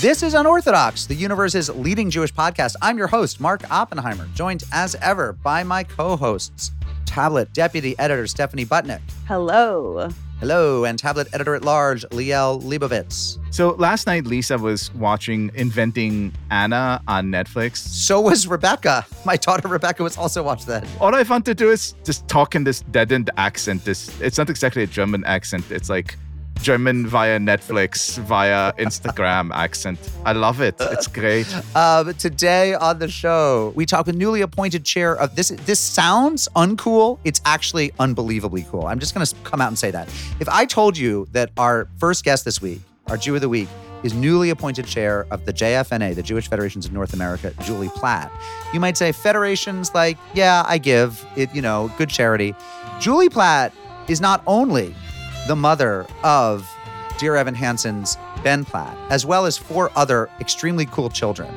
This is Unorthodox, the universe's leading Jewish podcast. I'm your host, Mark Oppenheimer, joined as ever by my co hosts, Tablet Deputy Editor Stephanie Butnick. Hello. Hello, and Tablet Editor at Large, Liel Leibovitz. So last night, Lisa was watching Inventing Anna on Netflix. So was Rebecca. My daughter Rebecca was also watched that. All I want to do is just talk in this deadened accent. This it's not exactly a German accent. It's like German via Netflix, via Instagram accent. I love it. It's great. Um, today on the show, we talk with newly appointed chair of this. This sounds uncool. It's actually unbelievably cool. I'm just going to come out and say that. If I told you that our first guest this week, our Jew of the Week, is newly appointed chair of the JFNA, the Jewish Federations of North America, Julie Platt. You might say federations like, yeah, I give it, you know, good charity. Julie Platt is not only the mother of Dear Evan Hansen's Ben Platt, as well as four other extremely cool children.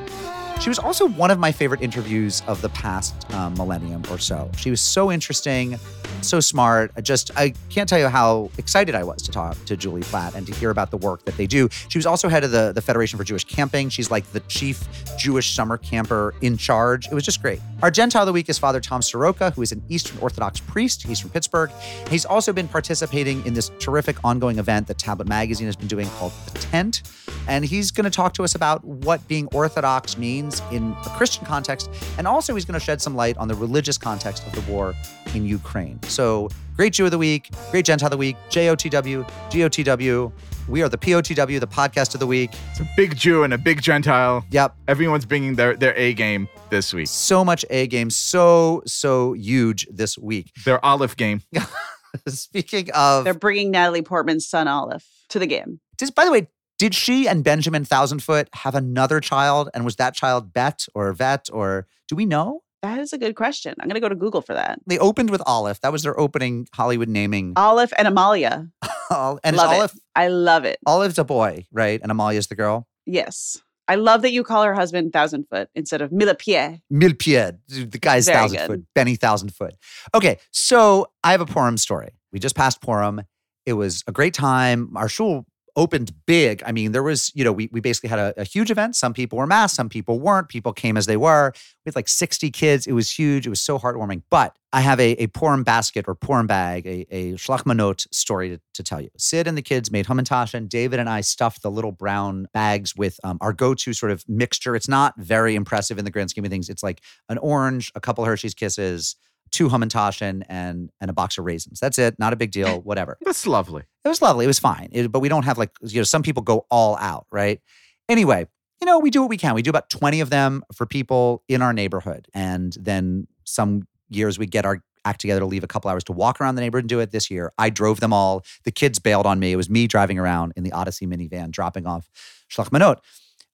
She was also one of my favorite interviews of the past um, millennium or so. She was so interesting, so smart. I just I can't tell you how excited I was to talk to Julie Platt and to hear about the work that they do. She was also head of the, the Federation for Jewish Camping. She's like the chief Jewish summer camper in charge. It was just great. Our Gentile of the week is Father Tom Soroka, who is an Eastern Orthodox priest. He's from Pittsburgh. He's also been participating in this terrific ongoing event that Tablet Magazine has been doing called The Tent. And he's going to talk to us about what being Orthodox means in a Christian context. And also, he's going to shed some light on the religious context of the war in Ukraine. So, great Jew of the Week, great Gentile of the Week, JOTW, GOTW. We are the POTW, the podcast of the week. It's a big Jew and a big Gentile. Yep. Everyone's bringing their, their A game this week. So much A game, so, so huge this week. Their olive game. Speaking of, They're bringing Natalie Portman's son Olive to the game. just by the way, did she and Benjamin Thousandfoot have another child? And was that child Bet or Vet or do we know? That is a good question. I'm going to go to Google for that. They opened with Olive. That was their opening Hollywood naming. Olive and Amalia. and love Olive it. I love it. Olive's a boy, right? And Amalia's the girl. Yes. I love that you call her husband Thousand Foot instead of Millepied. Millepied. The guy's Very thousand good. foot. Benny thousand foot. Okay, so I have a Purim story. We just passed Purim. It was a great time. Our shul opened big. I mean, there was, you know, we, we basically had a, a huge event. Some people were masked, some people weren't. People came as they were. We had like 60 kids. It was huge. It was so heartwarming. But I have a, a Purim basket or Purim bag, a, a Shlachmanot story to, to tell you. Sid and the kids made hamantash, and David and I stuffed the little brown bags with um, our go-to sort of mixture. It's not very impressive in the grand scheme of things. It's like an orange, a couple Hershey's Kisses, two hamantashen, and and a box of raisins. That's it. Not a big deal. Whatever. That's lovely. It was lovely. It was fine. It- but we don't have like, you know, some people go all out, right? Anyway, you know, we do what we can. We do about 20 of them for people in our neighborhood. And then some years we get our act together to leave a couple hours to walk around the neighborhood and do it. This year, I drove them all. The kids bailed on me. It was me driving around in the Odyssey minivan, dropping off Shlachmanot.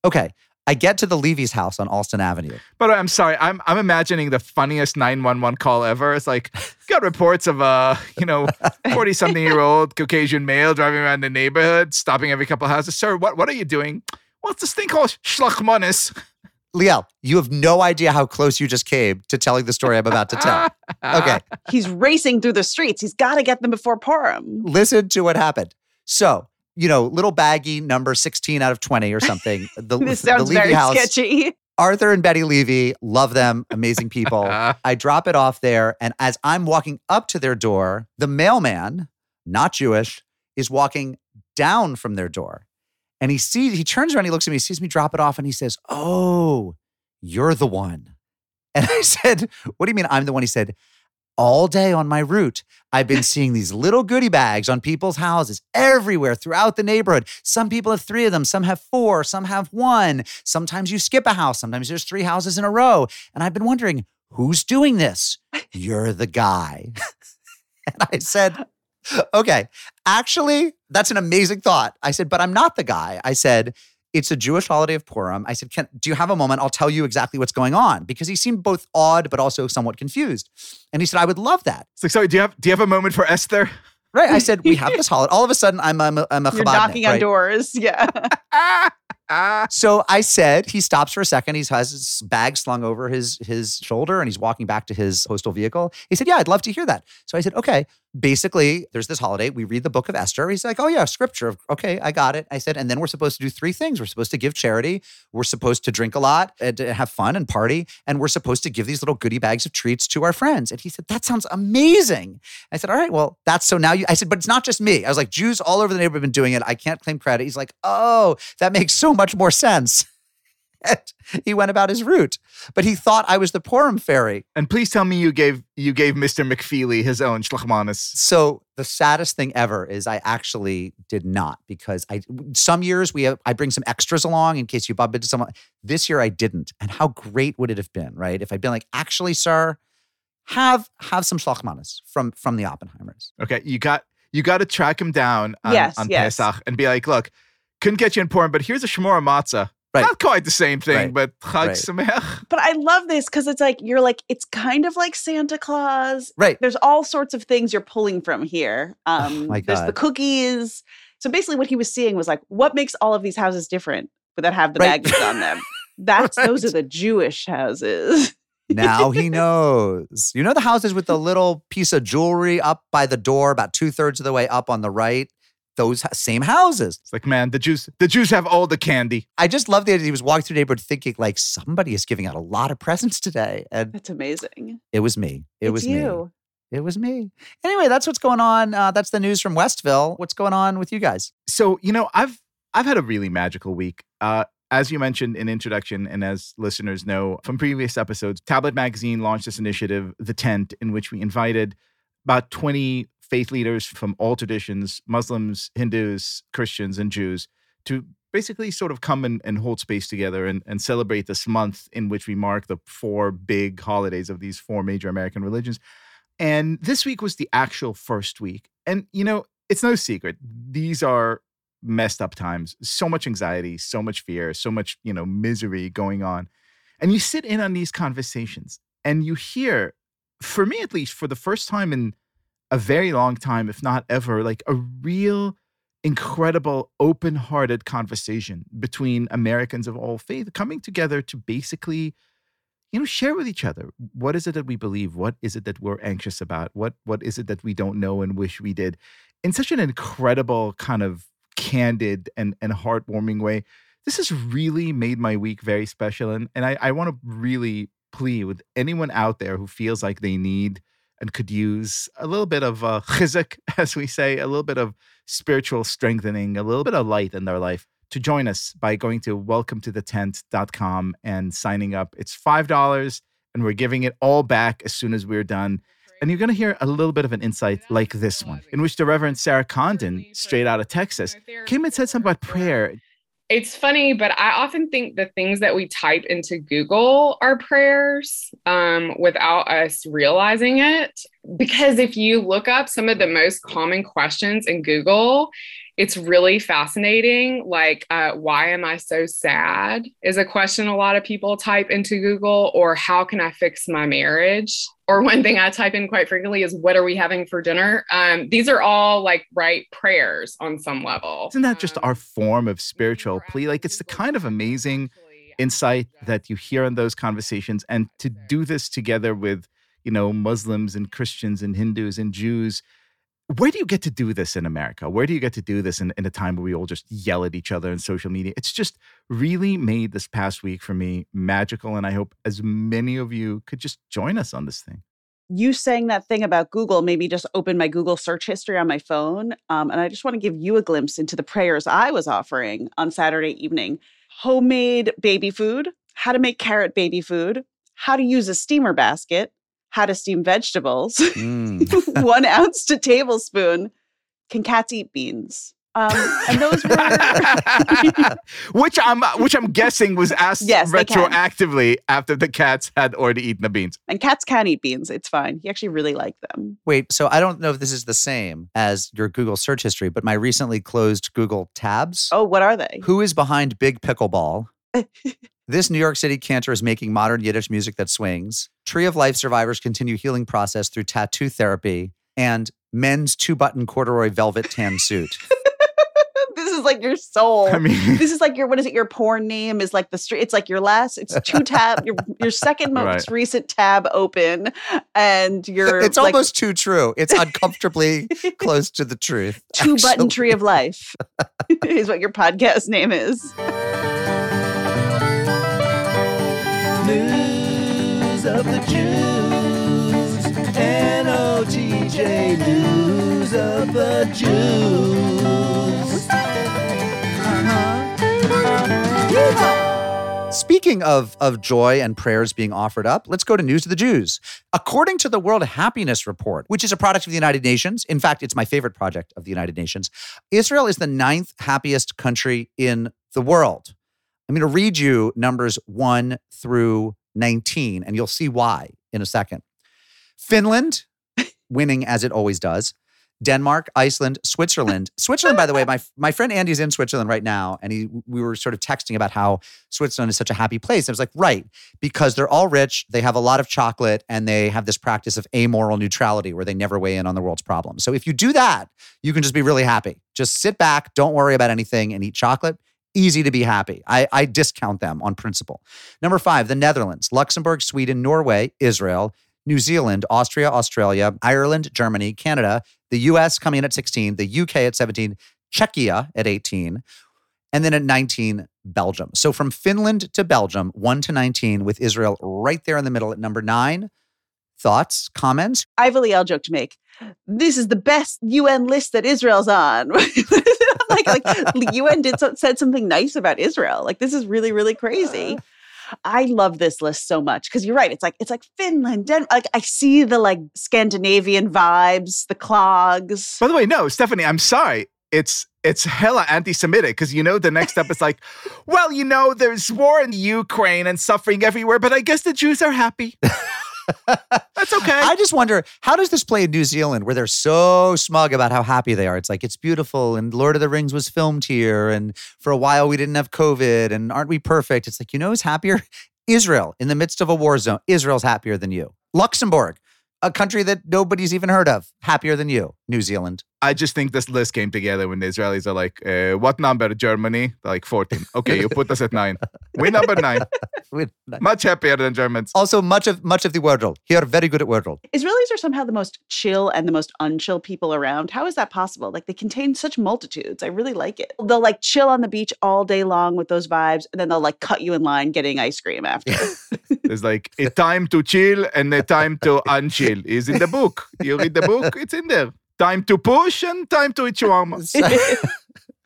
Okay. I get to the Levy's house on Alston Avenue. But I'm sorry, I'm I'm imagining the funniest 911 call ever. It's like got reports of a you know 40 something year old Caucasian male driving around the neighborhood, stopping every couple of houses. Sir, what what are you doing? What's this thing called schlachmanis? Liel, you have no idea how close you just came to telling the story I'm about to tell. Okay. He's racing through the streets. He's got to get them before Purim. listen to what happened. So, you know, little baggy number 16 out of 20 or something. The, This the Levy very house. sketchy. Arthur and Betty Levy, love them, amazing people. I drop it off there. And as I'm walking up to their door, the mailman, not Jewish, is walking down from their door. And he sees, he turns around, he looks at me, he sees me drop it off, and he says, Oh, you're the one. And I said, What do you mean I'm the one? He said, All day on my route, I've been seeing these little goodie bags on people's houses everywhere throughout the neighborhood. Some people have three of them, some have four, some have one. Sometimes you skip a house, sometimes there's three houses in a row. And I've been wondering, who's doing this? You're the guy. and I said, okay, actually, that's an amazing thought. I said, but I'm not the guy. I said, it's a Jewish holiday of Purim. I said, Can, do you have a moment? I'll tell you exactly what's going on because he seemed both odd but also somewhat confused. And he said, I would love that. So, sorry, do you have do you have a moment for Esther? Right. I said, we have this holiday. All of a sudden, I'm, I'm, a, I'm a You're Chabadnik, knocking on right? doors. Yeah. Ah, So I said, he stops for a second. He has his bag slung over his his shoulder and he's walking back to his postal vehicle. He said, Yeah, I'd love to hear that. So I said, Okay, basically, there's this holiday. We read the book of Esther. He's like, oh, yeah, scripture. Okay, I got it. I said, and then we're supposed to do three things. We're supposed to give charity. We're supposed to drink a lot and have fun and party. And we're supposed to give these little goodie bags of treats to our friends. And he said, that sounds amazing. I said, all right, well, that's so now you, I said, but it's not just me. I was like, Jews all over the neighborhood have been doing it. I can't claim credit. He's like, oh, that makes so much more sense. And he went about his route, but he thought I was the Purim fairy. And please tell me you gave you gave Mr. McFeely his own Schlachmanis. So the saddest thing ever is I actually did not because I some years we have, I bring some extras along in case you bump into someone. This year I didn't, and how great would it have been, right? If I'd been like, actually, sir, have have some Schlachmanis from from the Oppenheimers. Okay, you got you got to track him down on, Yes, on yes. Pesach and be like, look, couldn't get you in Purim, but here's a Shemora matzah. Right. Not quite the same thing, Right. but Chag Right. Sameach. But I love this because it's like you're like it's kind of like Santa Claus. Right. There's all sorts of things you're pulling from here. Um, Oh my There's the cookies. So basically, what he was seeing was like, what makes all of these houses different, but that have the Right. magnets on them? That's those are the Jewish houses. Now he knows. You know the houses with the little piece of jewelry up by the door, about two thirds of the way up on the right. Those same houses. It's like, man, the Jews the Jews have all the candy. I just love the idea. He was walking through the neighborhood thinking like somebody is giving out a lot of presents today, and That's amazing. it was me. It it's was me. you. It was me. Anyway, that's what's going on. Uh, that's the news from Westville. What's going on with you guys? So, you know, I've I've had a really magical week. Uh as you mentioned in introduction, and as listeners know from previous episodes, Tablet Magazine launched this initiative, The Tent, in which we invited about 20 faith leaders from all traditions Muslims, Hindus, Christians, and Jews to basically sort of come and, and hold space together and, and celebrate this month in which we mark the four big holidays of these four major American religions. And this week was the actual first week. And, you know, it's no secret. These are messed up times. So much anxiety, so much fear, so much, you know, misery going on. And you sit in on these conversations and you hear, for me at least, for the first time in a very long time, if not ever, like a real incredible open-hearted conversation between Americans of all faith coming together to basically you know share with each other what is it that we believe? What is it that we're anxious about? What what is it that we don't know and wish we did? In such an incredible kind of candid and and heartwarming way. This has really made my week very special and and i, I want to really plea with anyone out there who feels like they need and could use a little bit of uh, chizuk, as we say, a little bit of spiritual strengthening, a little bit of light in their life, to join us by going to welcometothetent.com and signing up. It's $5, and we're giving it all back as soon as we're done. And you're going to hear a little bit of an insight like this one, in which the Reverend Sarah Condon, straight out of Texas, came and said something about prayer. It's funny, but I often think the things that we type into Google are prayers um, without us realizing it. Because if you look up some of the most common questions in Google, it's really fascinating. Like, uh, why am I so sad? Is a question a lot of people type into Google, or how can I fix my marriage? Or one thing I type in quite frequently is, what are we having for dinner? Um, these are all like, right, prayers on some level. Isn't that just our form of spiritual plea? Like, it's the kind of amazing insight that you hear in those conversations and to do this together with you know muslims and christians and hindus and jews. Where do you get to do this in america? Where do you get to do this in, in a time where we all just yell at each other in social media? It's just really made this past week for me magical and i hope as many of you could just join us on this thing. You saying that thing about Google made me just open my Google search history on my phone. Um, and I just want to give you a glimpse into the prayers I was offering on Saturday evening. Homemade baby food, how to make carrot baby food, how to use a steamer basket, how to steam vegetables, Mm. one ounce to tablespoon. Can cats eat beans? Um, and those were which i'm which i'm guessing was asked Yes, retroactively after the cats had already eaten the beans and cats can eat beans. It's fine. He actually really liked them. Wait, so I don't know if this is the same as your Google search history, but my recently closed Google tabs. Oh, what are they? Who is behind Big Pickleball? this New York City cantor is making modern Yiddish music that swings. Tree of Life survivors continue healing process through tattoo therapy and men's two button corduroy velvet tan suit. this is like your soul. I mean, this is like your what is it? Your porn name is like the street. It's like your last. It's two tab. Your your second most Right. recent tab open, and your It's like, almost too true. It's uncomfortably close to the truth. two button tree of life is what your podcast name is. Of the Jews. Uh-huh. Speaking of, of joy and prayers being offered up, let's go to News of the Jews. According to the World Happiness Report, which is a product of the United Nations, in fact, it's my favorite project of the United Nations, Israel is the ninth happiest country in the world. I'm going to read you numbers 1 through 19, and you'll see why in a second. Finland, winning as it always does. Denmark, Iceland, Switzerland. Switzerland, by the way, my my friend Andy's in Switzerland right now, and he we were sort of texting about how Switzerland is such a happy place. I was like, right, because they're all rich, they have a lot of chocolate, and they have this practice of amoral neutrality where they never weigh in on the world's problems. So if you do that, you can just be really happy. Just sit back, don't worry about anything, and eat chocolate. Easy to be happy. I, I discount them on principle. Number five, the Netherlands, Luxembourg, Sweden, Norway, Israel, New Zealand, Austria, Australia, Ireland, Germany, Canada, the US coming in at 16, the UK at 17, Czechia at 18, and then at 19, Belgium. So from Finland to Belgium, 1 to 19, with Israel right there in the middle at number nine. Thoughts, comments? I have a Liel joke to make. This is the best UN list that Israel's on. like, like the UN did so, said something nice about Israel. Like this is really, really crazy. I love this list so much because you're right. It's like it's like Finland, Den- like I see the like Scandinavian vibes, the clogs. by the way, no, Stephanie, I'm sorry. It's it's hella anti-Semitic because you know the next step is like, well, you know, there's war in Ukraine and suffering everywhere, but I guess the Jews are happy. That's okay. I just wonder how does this play in New Zealand where they're so smug about how happy they are? It's like it's beautiful and Lord of the Rings was filmed here and for a while we didn't have COVID and aren't we perfect? It's like, you know who's happier? Israel in the midst of a war zone. Israel's happier than you. Luxembourg, a country that nobody's even heard of, happier than you. New Zealand. I just think this list came together when the Israelis are like, uh, what number, Germany? They're like 14. Okay, you put us at nine. We number nine. With- Much happier than Germans. Also, much of much of the Wordle. Here, are very good at Wordle. Israelis are somehow the most chill and the most unchill people around. How is that possible? Like they contain such multitudes. I really like it. They'll like chill on the beach all day long with those vibes, and then they'll like cut you in line getting ice cream after. There's like a time to chill and a time to unchill is in the book. You read the book, it's in there. Time to push and time to eat shawarma.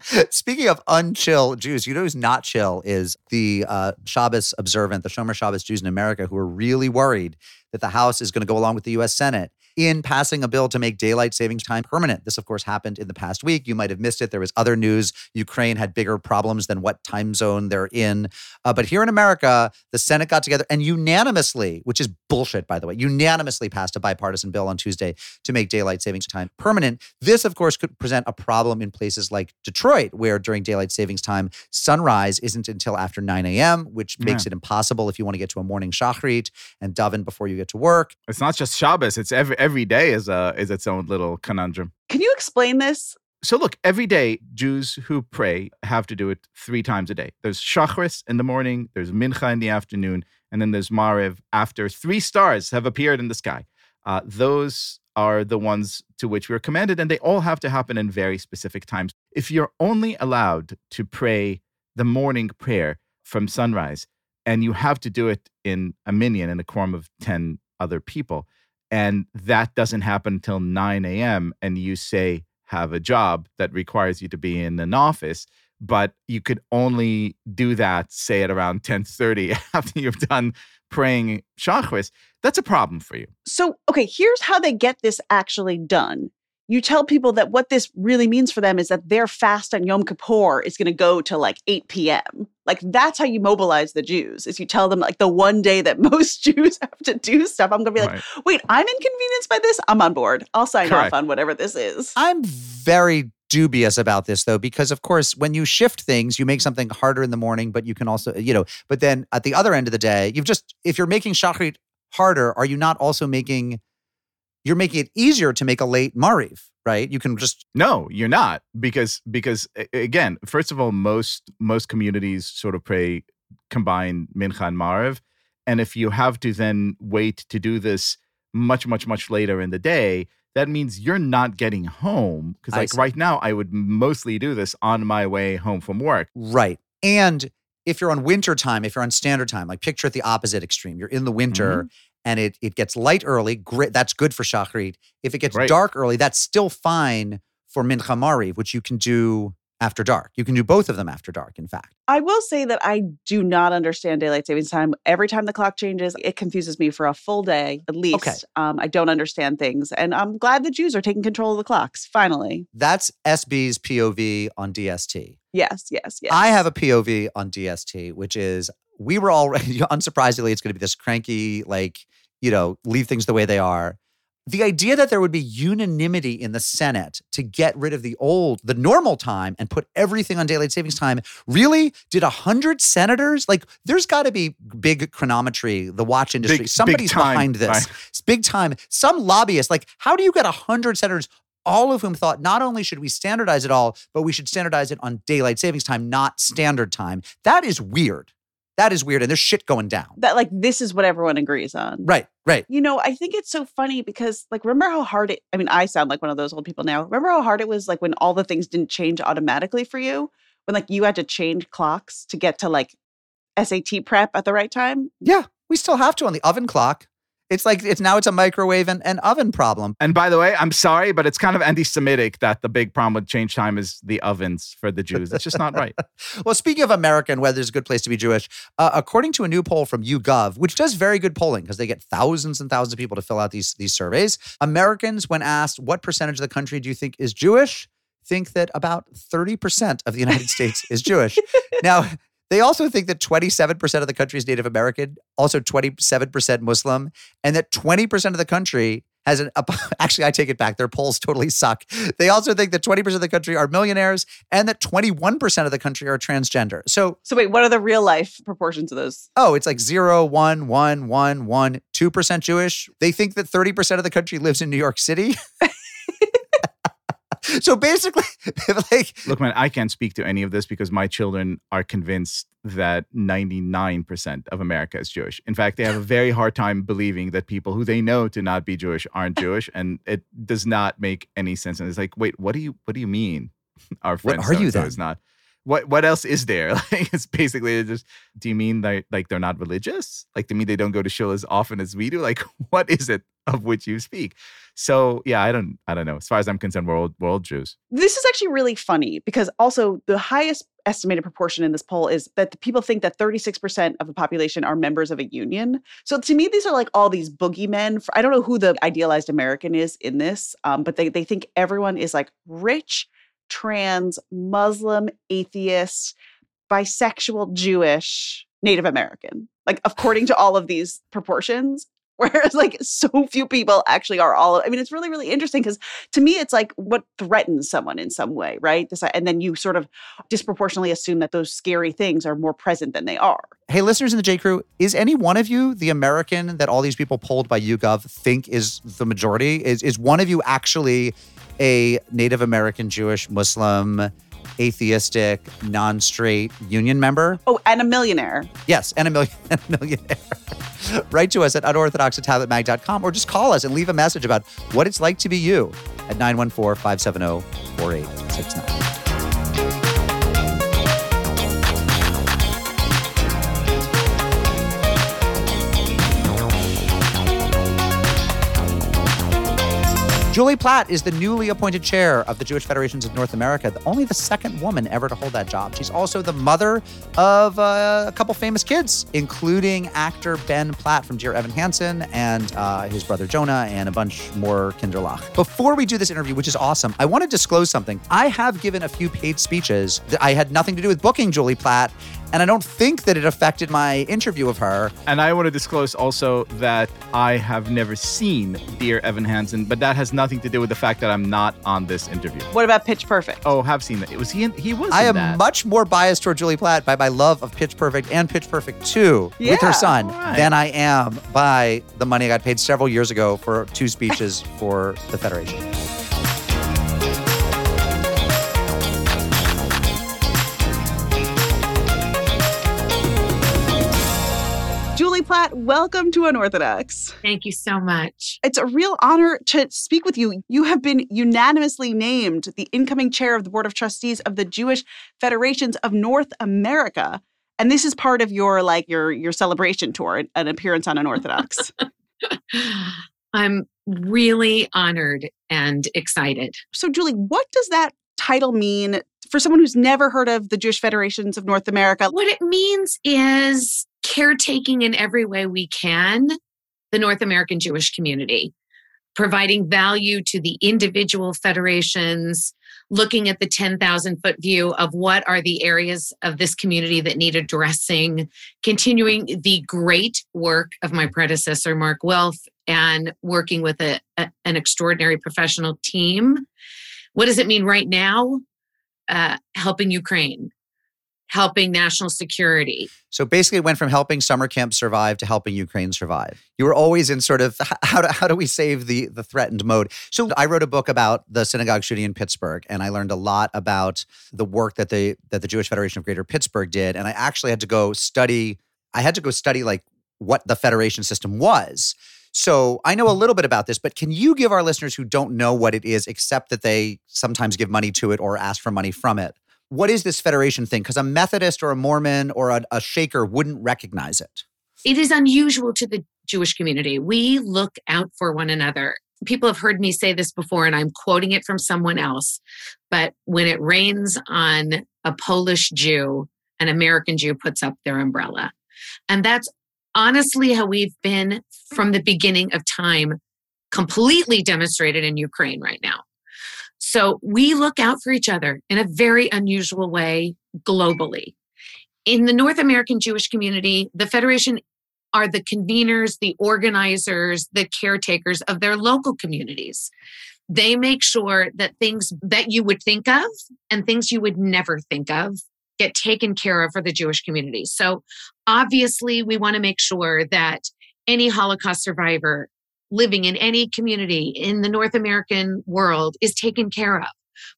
Speaking of unchill Jews, you know who's not chill is the uh, Shabbos observant, the Shomer Shabbos Jews in America, who are really worried that the House is going to go along with the U.S. Senate in passing a bill to make daylight savings time permanent. This, of course, happened in the past week. You might have missed it. There was other news. Ukraine had bigger problems than what time zone they're in. Uh, but here in America, the Senate got together and unanimously, which is bullshit, by the way, unanimously passed a bipartisan bill on Tuesday to make daylight savings time permanent. This, of course, could present a problem in places like Detroit, where during daylight savings time, sunrise isn't until after 9 a.m., which makes it impossible if you want to get to a morning shachrit and daven before you get to work. It's not just Shabbos, it's every every day is a is its own little conundrum. Can you explain this? So look, every day Jews who pray have to do it three times a day. There's Shachris in the morning, there's Mincha in the afternoon, and then there's Mariv after three stars have appeared in the sky. Uh, those are the ones to which we are commanded, and they all have to happen in very specific times. If you're only allowed to pray the morning prayer from sunrise, and you have to do it in a minyan in a quorum of 10 other people, and that doesn't happen until 9 a.m., and you say, have a job that requires you to be in an office but you could only do that say at around 10:30 after you've done praying shachris that's a problem for you So, okay, here's how they get this actually done. You tell people that what this really means for them is that their fast on Yom Kippur is going to go to like 8 p.m. Like that's how you mobilize the Jews. Is you tell them like the one day that most Jews have to do stuff. I'm going to be like, Right. wait, I'm inconvenienced by this. I'm on board. I'll sign Correct. off on whatever this is. I'm very dubious about this though, because of course, when you shift things, you make something harder in the morning, but you can also, you know, but then at the other end of the day, you've just, if you're making shachrit harder, are you not also making, you're making it easier to make a late mariv? right? You can just No, you're not because because again, first of all, most most communities sort of pray combine mincha and maariv, and if you have to then wait to do this much much much later in the day, that means you're not getting home because like right now I would mostly do this on my way home from work. right. And if you're on winter time, if you're on standard time, like picture at the opposite extreme, you're in the winter Mm-hmm. And it it gets light early, great. That's good for shachrit. If it gets Right. dark early, that's still fine for mincha mariv, which you can do after dark. You can do both of them after dark. In fact, I will say that I do not understand daylight savings time. Every time the clock changes, it confuses me for a full day at least. Okay. Um, I don't understand things. And I'm glad the Jews are taking control of the clocks, finally. that's SB's POV on DST. Yes, yes, yes. I have a POV on DST, which is we were all unsurprisingly, it's going to be this cranky, like, you know, leave things the way they are. The idea that there would be unanimity in the Senate to get rid of the old, the normal time and put everything on daylight savings time. Really? Did a hundred senators? Like, there's got to be big chronometry, the watch industry. big Somebody's time, behind this. right. It's big time. Some lobbyists, like, how do you get a hundred senators? All of whom thought not only should we standardize it all, but we should standardize it on daylight savings time, not standard time. That is weird. That is weird. And there's shit going down. that like this is what everyone agrees on. Right, right. You know, I think it's so funny because, like, remember how hard it, I mean, I sound like one of those old people now. Remember how hard it was, like, when all the things didn't change automatically for you? When, like, you had to change clocks to get to, like, SAT prep at the right time? Yeah, we still have to on the oven clock. It's like it's now it's a microwave and, and oven problem. And by the way, I'm sorry, but it's kind of anti-Semitic that the big problem with change time is the ovens for the Jews. It's just not right. Well, speaking of America and whether it's a good place to be Jewish, uh, according to a new poll from YouGov, which does very good polling because they get thousands and thousands of people to fill out these these surveys, Americans, when asked what percentage of the country do you think is Jewish, think that about thirty percent of the United States is Jewish. Now. They also think that 27% of the country is Native American, also 27% Muslim, and that 20% of the country has an actually I take it back. Their polls totally suck. They also think that 20% of the country are millionaires and that 21% of the country are transgender. So, So, wait, what are the real life proportions of those? oh, it's like 0, 1, 1, 1, 1, 2% Jewish. They think that 30% of the country lives in New York City. so basically, like Look, man, I can't speak to any of this because my children are convinced that 99% of America is Jewish. In fact, they have a very hard time believing that people who they know to not be Jewish aren't Jewish, and it does not make any sense. And it's like, wait, what do you what do you mean? Our friend are you so-and-so then? is not. What what else is there? Like it's basically just. Do you mean like like they're not religious? Like do you mean they don't go to shul as often as we do? Like what is it of which you speak? So yeah, I don't I don't know. As far as I'm concerned, we're all Jews. This is actually really funny because also the highest estimated proportion in this poll is that the people think that 36% of the population are members of a union. So to me, these are like all these boogeymen. I don't know who the idealized American is in this, um, but they, they think everyone is like rich, trans, Muslim, atheist, bisexual, Jewish, Native American. Like according to all of these proportions. Whereas, like, so few people actually are all. I mean, it's really, really interesting because to me, it's like what threatens someone in some way, right? This, and then you sort of disproportionately assume that those scary things are more present than they are. Hey, listeners in the J Crew, is any one of you the American that all these people polled by YouGov think is the majority? Is is one of you actually a Native American, Jewish, Muslim, atheistic, non-straight union member? Oh, and a millionaire. Yes, and a million and a millionaire. Write to us at unorthodox at tabletmag.com or just call us and leave a message about what it's like to be you at 914-570-4869. Julie Platt is the newly appointed chair of the Jewish Federations of North America, the, only the second woman ever to hold that job. She's also the mother of uh, a couple famous kids, including actor Ben Platt from Dear Evan Hansen and uh, his brother Jonah and a bunch more Kinderlach. Before we do this interview, which is awesome, I want to disclose something. I have given a few paid speeches that I had nothing to do with booking Julie Platt, and I don't think that it affected my interview of her. And I want to disclose also that I have never seen Dear Evan Hansen, but that has nothing to do with the fact that I'm not on this interview. What about Pitch Perfect? Oh, have seen that. Was he in, he was I in am that. much more biased toward Julie Platt by my love of Pitch Perfect and Pitch Perfect 2 with her son all right. than I am by the money I got paid several years ago for two speeches for the Federation. Platt, welcome to Unorthodox. Thank you so much. It's a real honor to speak with you. You have been unanimously named the incoming chair of the Board of Trustees of the Jewish Federations of North America. And this is part of your like your your celebration tour, an appearance on Unorthodox. I'm really honored and excited. so Julie, what does that title mean for someone who's never heard of the Jewish Federations of North America? What it means is caretaking in every way we can the North American Jewish community, providing value to the individual federations, looking at the 10,000 foot view of what are the areas of this community that need addressing, continuing the great work of my predecessor, Mark Wilf, and working with a, a- an extraordinary professional team. What does it mean right now? Uh, helping Ukraine, helping national security, So basically, it went from helping summer camp survive to helping Ukraine survive. You were always in sort of how do, how do we save the the threatened mode. So I wrote a book about the synagogue shooting in Pittsburgh, and I learned a lot about the work that the that the Jewish Federation of Greater Pittsburgh did. And I actually had to go study. I had to go study like what the federation system was. So I know a little bit about this, but can you give our listeners who don't know what it is, except that they sometimes give money to it or ask for money from it? What is this federation thing? Because a Methodist or a Mormon or a, a Shaker wouldn't recognize it. it is unusual to the Jewish community. We look out for one another. People have heard me say this before, and I'm quoting it from someone else. But when it rains on a Polish Jew, an American Jew puts up their umbrella. And that's honestly how we've been from the beginning of time, completely demonstrated in Ukraine right now. So we look out for each other in a very unusual way globally. In the North American Jewish community, the Federation are the conveners, the organizers, the caretakers of their local communities. They make sure that things that you would think of and things you would never think of get taken care of for the Jewish community. So obviously, we want to make sure that any Holocaust survivor living in any community in the North American world is taken care of.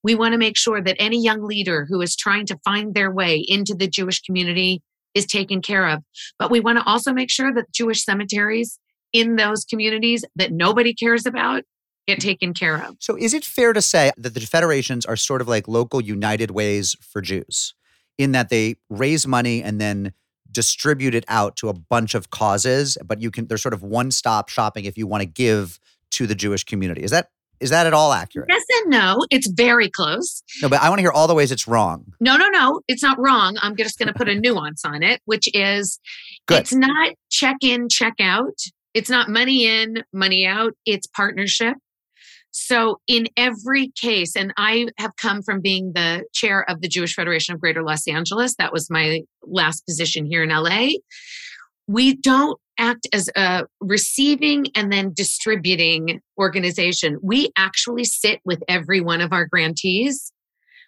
We want to make sure that any young leader who is trying to find their way into the Jewish community is taken care of. But we want to also make sure that Jewish cemeteries in those communities that nobody cares about get taken care of. So, is it fair to say that the federations are sort of like local united ways for Jews in that they raise money and then distribute it out to a bunch of causes, but you can, they're sort of one stop shopping if you want to give to the Jewish community? Is that is that at all accurate? Yes and no. It's very close. No, but I want to hear all the ways it's wrong. No, no, no. It's not wrong. I'm just going to put a nuance on it, which is Good. it's not check in, check out. It's not money in, money out. It's partnership. So, in every case, and I have come from being the chair of the Jewish Federation of Greater Los Angeles, that was my last position here in LA. We don't act as a receiving and then distributing organization. We actually sit with every one of our grantees.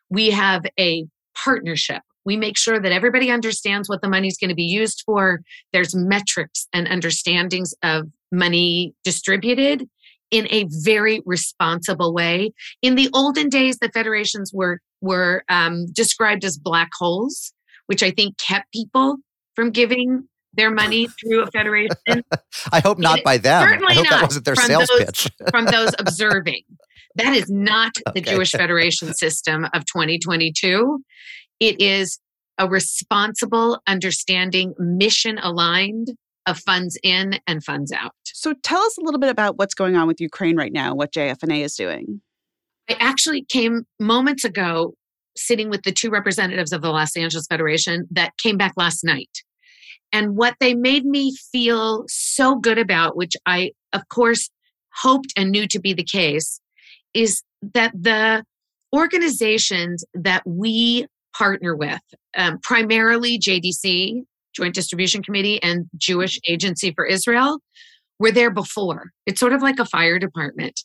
We have a partnership. We make sure that everybody understands what the money is going to be used for. There's metrics and understandings of money distributed in a very responsible way. In the olden days, the federations were were um, described as black holes, which I think kept people from giving their money through a federation I hope not It- by them. I certainly hope that not wasn't their sales those- pitch. from those observing. That is not the Okay. Jewish Federation system of 2022. It is a responsible, understanding, mission aligned of funds in and funds out. So tell us a little bit about what's going on with Ukraine right now, what JFNA is doing. I actually came moments ago sitting with the two representatives of the Los Angeles Federation that came back last night. And what they made me feel so good about, which I, of course, hoped and knew to be the case, is that the organizations that we partner with, um, primarily JDC, Joint Distribution Committee, and Jewish Agency for Israel, were there before. It's sort of like a fire department.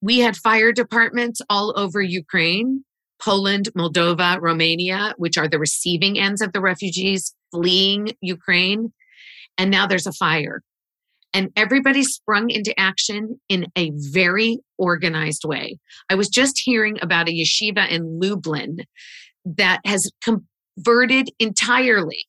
We had fire departments all over Ukraine, Poland, Moldova, Romania, which are the receiving ends of the refugees fleeing Ukraine. And now there's a fire. And everybody sprung into action in a very organized way. I was just hearing about a yeshiva in Lublin that has converted entirely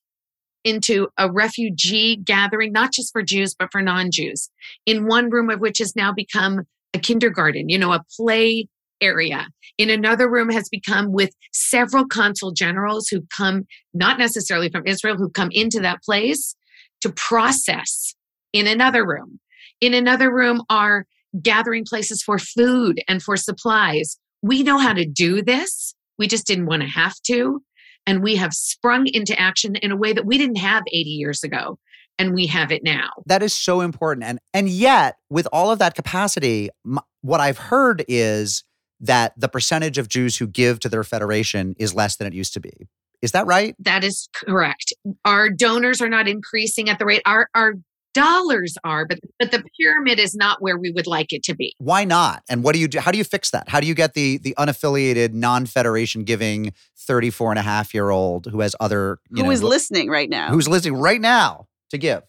into a refugee gathering, not just for Jews, but for non Jews, in one room of which has now become a kindergarten, you know, a play area. In another room has become with several consul generals who come, not necessarily from Israel, who come into that place to process in another room. In another room are gathering places for food and for supplies. We know how to do this. We just didn't want to have to. And we have sprung into action in a way that we didn't have 80 years ago. And we have it now. That is so important. And and yet, with all of that capacity, m- what I've heard is that the percentage of Jews who give to their federation is less than it used to be. Is that right? That is correct. Our donors are not increasing at the rate our our dollars are, but but the pyramid is not where we would like it to be. Why not? And what do you do? How do you fix that? How do you get the the unaffiliated, non-federation giving 34 and a half year old who has other you Who know, is wh- listening right now? who's listening right now to give?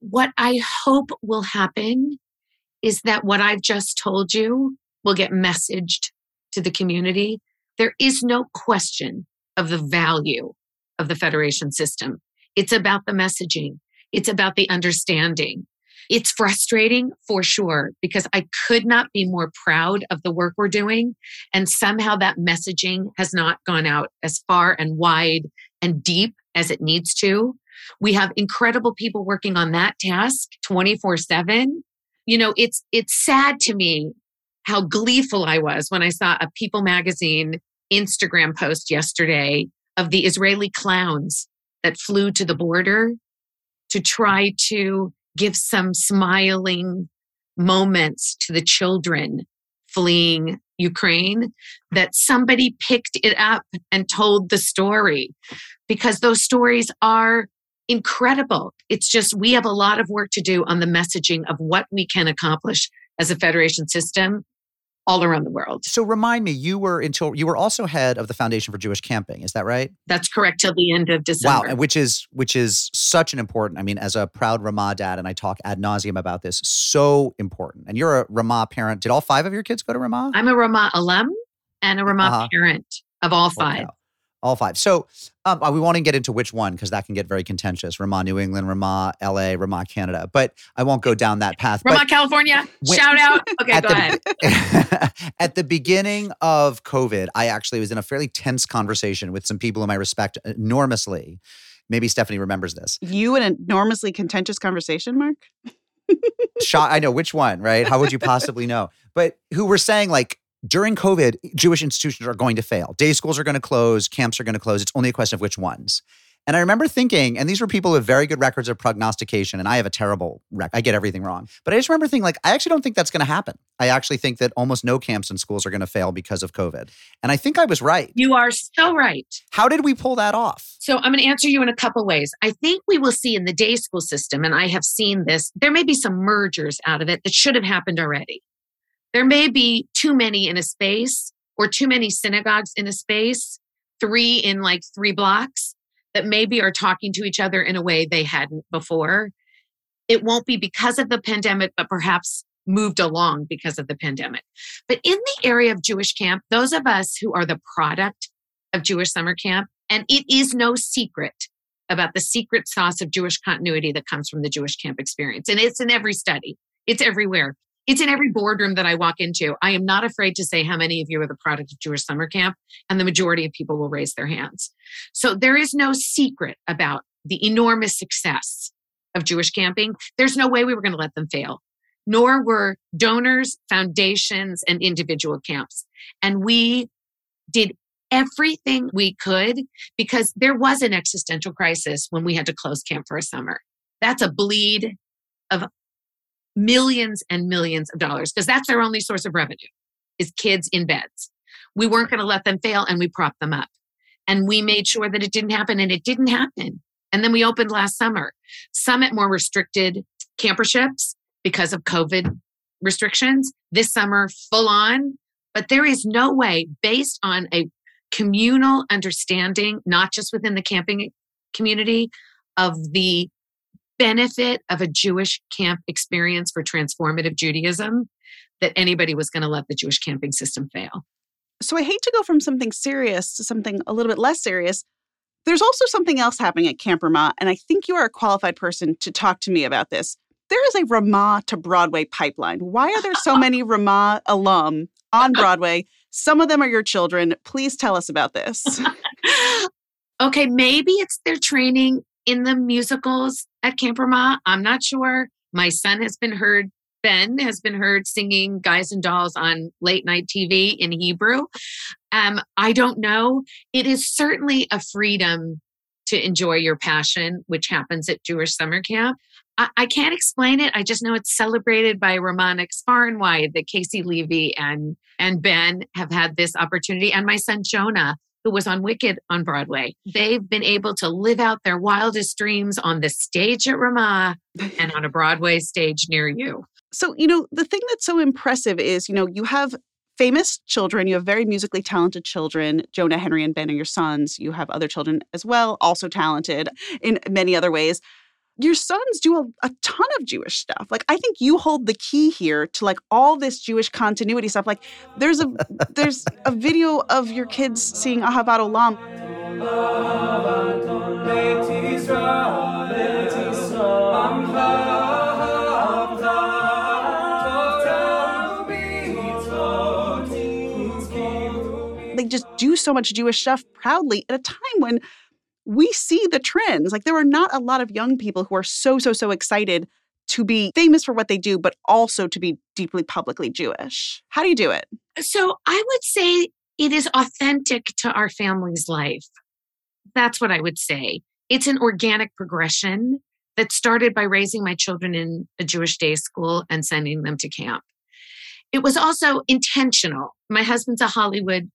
What I hope will happen is that what I've just told you will get messaged to the community. There is no question of the value of the federation system. It's about the messaging. It's about the understanding. It's frustrating for sure because I could not be more proud of the work we're doing. And somehow that messaging has not gone out as far and wide and deep as it needs to. We have incredible people working on that task 24 7. You know, it's, it's sad to me how gleeful I was when I saw a People magazine Instagram post yesterday of the Israeli clowns that flew to the border to try to give some smiling moments to the children fleeing Ukraine, that somebody picked it up and told the story because those stories are incredible. It's just we have a lot of work to do on the messaging of what we can accomplish as a federation system all around the world. So remind me, you were until you were also head of the Foundation for Jewish Camping. Is that right? That's correct till the end of December. and which is which is such an important. I mean, as a proud Ramah dad, and I talk ad nauseum about this, so important. And you're a Ramah parent. Did all five of your kids go to Ramah? I'm a Ramah alum and a Ramah Uh-huh. parent of all Holy five. Cow. All five. So um, uh, we won't even get into which one because that can get very contentious. Ramah, New England, Ramah, LA, Ramah, Canada. But I won't go down that path. But Ramah, California. when- Shout out. Okay, at go the, ahead. at the beginning of COVID, I actually was in a fairly tense conversation with some people whom I respect enormously. Maybe Stephanie remembers this. you in an enormously contentious conversation, Mark? Shot, I know which one, right? How would you possibly know? But who were saying like during COVID, Jewish institutions are going to fail. Day schools are going to close, camps are going to close. It's only a question of which ones. And I remember thinking, and these were people with very good records of prognostication, and I have a terrible rec. I get everything wrong. But I just remember thinking, like, I actually don't think that's going to happen. I actually think that almost no camps and schools are going to fail because of COVID. And I think I was right. You are so right. How did we pull that off? So I'm going to answer you in a couple ways. I think we will see in the day school system, and I have seen this, there may be some mergers out of it that should have happened already. There may be too many in a space or too many synagogues in a space, three in like three blocks that maybe are talking to each other in a way they hadn't before. It won't be because of the pandemic, but perhaps moved along because of the pandemic. But in the area of Jewish camp, those of us who are the product of Jewish summer camp, and it is no secret about the secret sauce of Jewish continuity that comes from the Jewish camp experience. And it's in every study, it's everywhere. It's in every boardroom that I walk into. I am not afraid to say how many of you are the product of Jewish summer camp, and the majority of people will raise their hands. So there is no secret about the enormous success of Jewish camping. There's no way we were going to let them fail, nor were donors, foundations, and individual camps. And we did everything we could because there was an existential crisis when we had to close camp for a summer. That's a bleed of millions and millions of dollars because that's their only source of revenue is kids in beds. We weren't going to let them fail and we propped them up. And we made sure that it didn't happen and it didn't happen. And then we opened last summer. Some at more restricted camperships because of COVID restrictions. This summer, full on. But there is no way, based on a communal understanding, not just within the camping community, of the benefit of a Jewish camp experience for transformative Judaism, that anybody was going to let the Jewish camping system fail. So I hate to go from something serious to something a little bit less serious, There's also something else happening at Camp Ramah, and I think you are a qualified person to talk to me about this. There is a Ramah to Broadway pipeline. Why are there so many Ramah alum on Broadway? Some of them are your children. Please tell us about this. okay, maybe it's their training in the musicals at Camp Ramah. I'm not sure. My son has been heard, Ben has been heard singing Guys and Dolls on late night TV in Hebrew. Um, I don't know. It is certainly a freedom to enjoy your passion, which happens at Jewish summer camp. I, I can't explain it. I just know it's celebrated by Ramahniks far and wide that Casey Levy and and Ben have had this opportunity, and my son Jonah, who was on Wicked on Broadway. They've been able to live out their wildest dreams on the stage at Ramah and on a Broadway stage near you. So, you know, the thing that's so impressive is, you know, you have famous children, you have very musically talented children. Jonah, Henry, and Ben are your sons. You have other children as well, also talented in many other ways your sons do a, a, ton of Jewish stuff. Like I think you hold the key here to like all this Jewish continuity stuff. Like there's a there's a video of your kids seeing Ahavat Olam. They just do so much Jewish stuff proudly at a time when we see the trends. Like there are not a lot of young people who are so, so, so excited to be famous for what they do, but also to be deeply publicly Jewish. How do you do it? So I would say it is authentic to our family's life. That's what I would say. It's an organic progression that started by raising my children in a Jewish day school and sending them to camp. It was also intentional. My husband's a Hollywood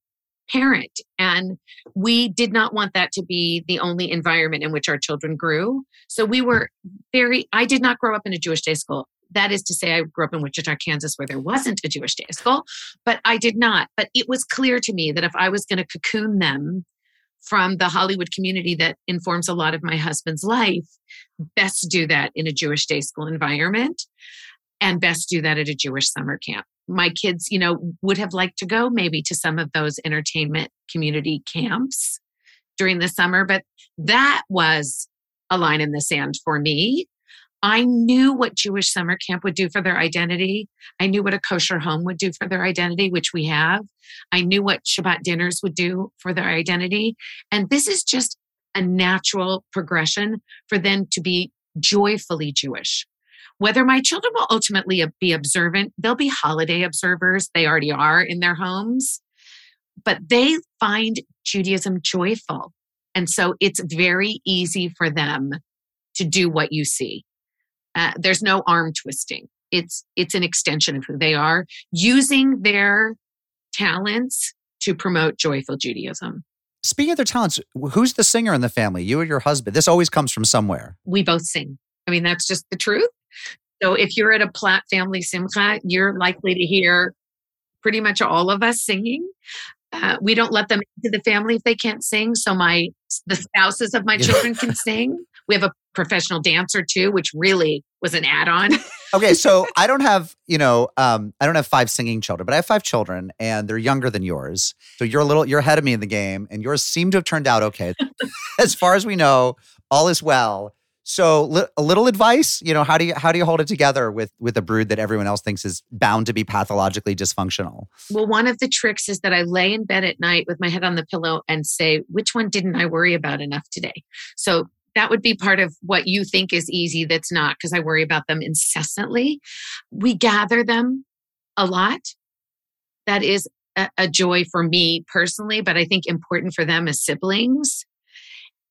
parent. And we did not want that to be the only environment in which our children grew. So we were very, I did not grow up in a Jewish day school. That is to say, I grew up in Wichita, Kansas, where there wasn't a Jewish day school, but I did not. But it was clear to me that if I was going to cocoon them from the Hollywood community that informs a lot of my husband's life, best do that in a Jewish day school environment and best do that at a Jewish summer camp my kids, you know, would have liked to go maybe to some of those entertainment community camps during the summer, but that was a line in the sand for me. I knew what Jewish summer camp would do for their identity. I knew what a kosher home would do for their identity, which we have. I knew what Shabbat dinners would do for their identity. And this is just a natural progression for them to be joyfully Jewish. Whether my children will ultimately be observant, they'll be holiday observers. They already are in their homes, but they find Judaism joyful. And so it's very easy for them to do what you see. Uh, there's no arm twisting. It's it's an extension of who they are, using their talents to promote joyful Judaism. Speaking of their talents, who's the singer in the family? You or your husband? This always comes from somewhere. We both sing. I mean, that's just the truth. So if you're at a Platt family simcha, you're likely to hear pretty much all of us singing. Uh, we don't let them into the family if they can't sing. So my the spouses of my children can sing. We have a professional dancer too, which really was an add-on. okay, so I don't have, you know, um, I don't have five singing children, but I have five children, and they're younger than yours. So you're a little, you're ahead of me in the game, and yours seem to have turned out okay. as far as we know, all is well. So li- a little advice, you know, how do you how do you hold it together with with a brood that everyone else thinks is bound to be pathologically dysfunctional? Well, one of the tricks is that I lay in bed at night with my head on the pillow and say, which one didn't I worry about enough today? So that would be part of what you think is easy that's not because I worry about them incessantly. We gather them a lot. That is a, a joy for me personally, but I think important for them as siblings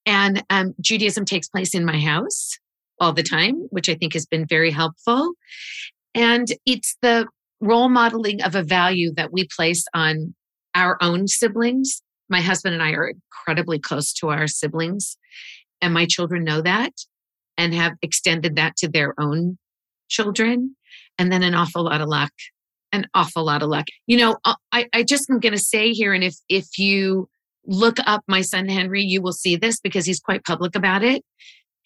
and um, Judaism takes place in my house all the time, which I think has been very helpful. And it's the role modeling of a value that we place on our own siblings. My husband and I are incredibly close to our siblings, and my children know that and have extended that to their own children. And then an awful lot of luck, an awful lot of luck. You know, I, I just am going to say here, and if if you look up my son Henry, you will see this because he's quite public about it.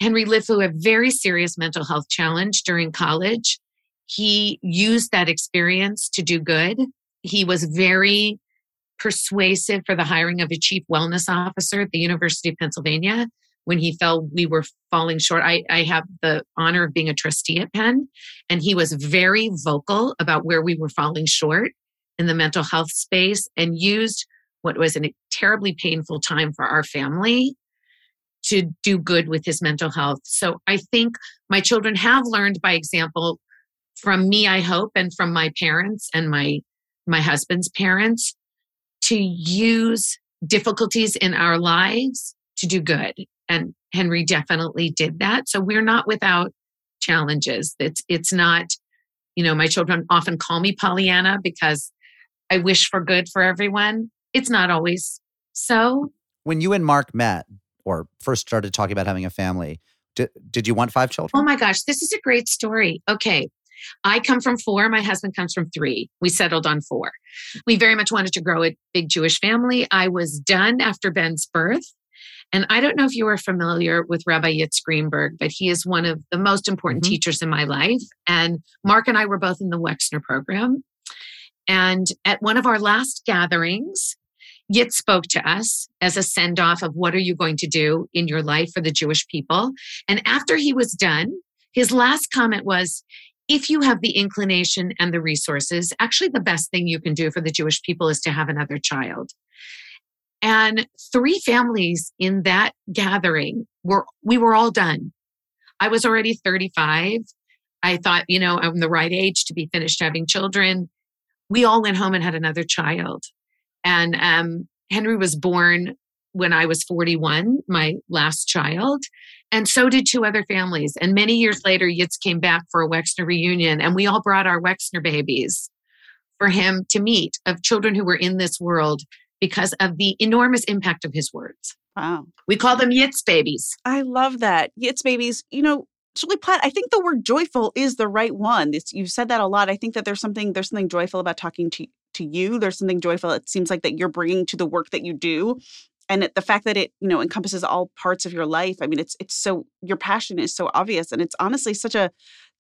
Henry lived through a very serious mental health challenge during college. He used that experience to do good. He was very persuasive for the hiring of a chief wellness officer at the University of Pennsylvania when he felt we were falling short. I, I have the honor of being a trustee at Penn, and he was very vocal about where we were falling short in the mental health space and used what was a terribly painful time for our family to do good with his mental health. So I think my children have learned by example from me, I hope, and from my parents and my my husband's parents to use difficulties in our lives to do good. And Henry definitely did that. So we're not without challenges. It's it's not, you know, my children often call me Pollyanna because I wish for good for everyone. It's not always so. When you and Mark met or first started talking about having a family, did, did you want five children? Oh my gosh, this is a great story. Okay. I come from four. My husband comes from three. We settled on four. We very much wanted to grow a big Jewish family. I was done after Ben's birth. And I don't know if you are familiar with Rabbi Yitz Greenberg, but he is one of the most important mm-hmm. teachers in my life. And Mark and I were both in the Wexner program. And at one of our last gatherings, Yitz spoke to us as a send off of what are you going to do in your life for the Jewish people. And after he was done, his last comment was, if you have the inclination and the resources, actually the best thing you can do for the Jewish people is to have another child. And three families in that gathering were, we were all done. I was already 35. I thought, you know, I'm the right age to be finished having children. We all went home and had another child. And um, Henry was born when I was 41, my last child. And so did two other families. And many years later, Yitz came back for a Wexner reunion, and we all brought our Wexner babies for him to meet of children who were in this world because of the enormous impact of his words. Wow. We call them Yitz babies. I love that. Yitz babies. You know, Julie Platt, I think the word joyful is the right one. It's, you've said that a lot. I think that there's something there's something joyful about talking to to you. There's something joyful. It seems like that you're bringing to the work that you do and it, the fact that it you know encompasses all parts of your life i mean it's it's so your passion is so obvious and it's honestly such a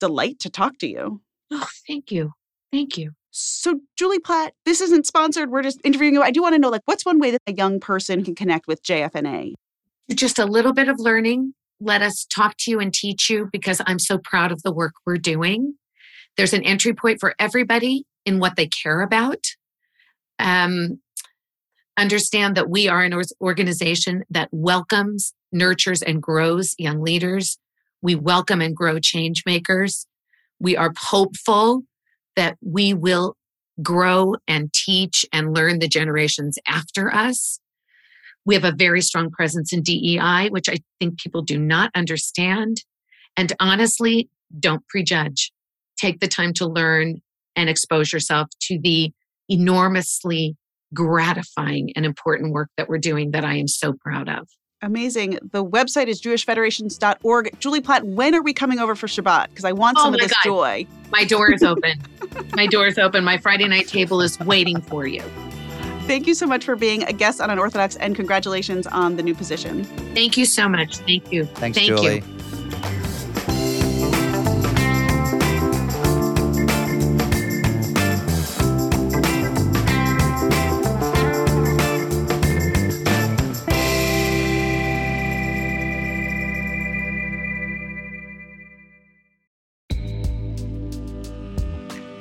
delight to talk to you oh thank you thank you so julie platt this isn't sponsored we're just interviewing you i do want to know like what's one way that a young person can connect with jfna just a little bit of learning let us talk to you and teach you because i'm so proud of the work we're doing there's an entry point for everybody in what they care about um, understand that we are an organization that welcomes, nurtures, and grows young leaders. We welcome and grow change makers. We are hopeful that we will grow and teach and learn the generations after us. We have a very strong presence in DEI, which I think people do not understand. And honestly, don't prejudge. Take the time to learn and expose yourself to the enormously gratifying and important work that we're doing that I am so proud of. Amazing. The website is jewishfederations.org. Julie Platt, when are we coming over for Shabbat? Because I want oh some oh of this God. joy. My door is open. my door is open. My Friday night table is waiting for you. Thank you so much for being a guest on Unorthodox and congratulations on the new position. Thank you so much. Thank you. Thanks, Thank Julie. You.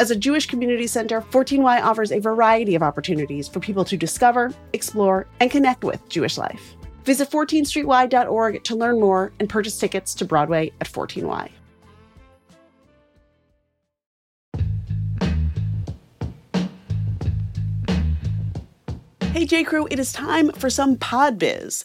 as a Jewish community center, 14Y offers a variety of opportunities for people to discover, explore, and connect with Jewish life. Visit 14streety.org to learn more and purchase tickets to Broadway at 14Y. Hey J. Crew, it is time for some pod biz.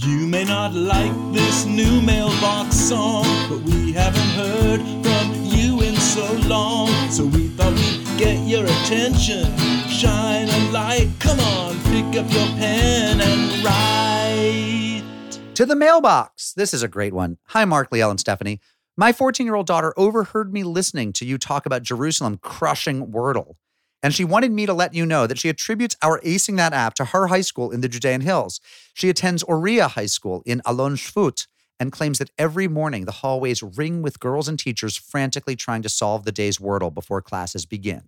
You may not like this new mailbox song, but we haven't heard from you in so long. So we thought we'd get your attention. Shine a light, come on, pick up your pen and write. To the mailbox. This is a great one. Hi, Mark, Liel, and Stephanie. My 14 year old daughter overheard me listening to you talk about Jerusalem crushing Wordle. And she wanted me to let you know that she attributes our acing that app to her high school in the Judean Hills. She attends Oria High School in Alon Shvut and claims that every morning the hallways ring with girls and teachers frantically trying to solve the day's Wordle before classes begin.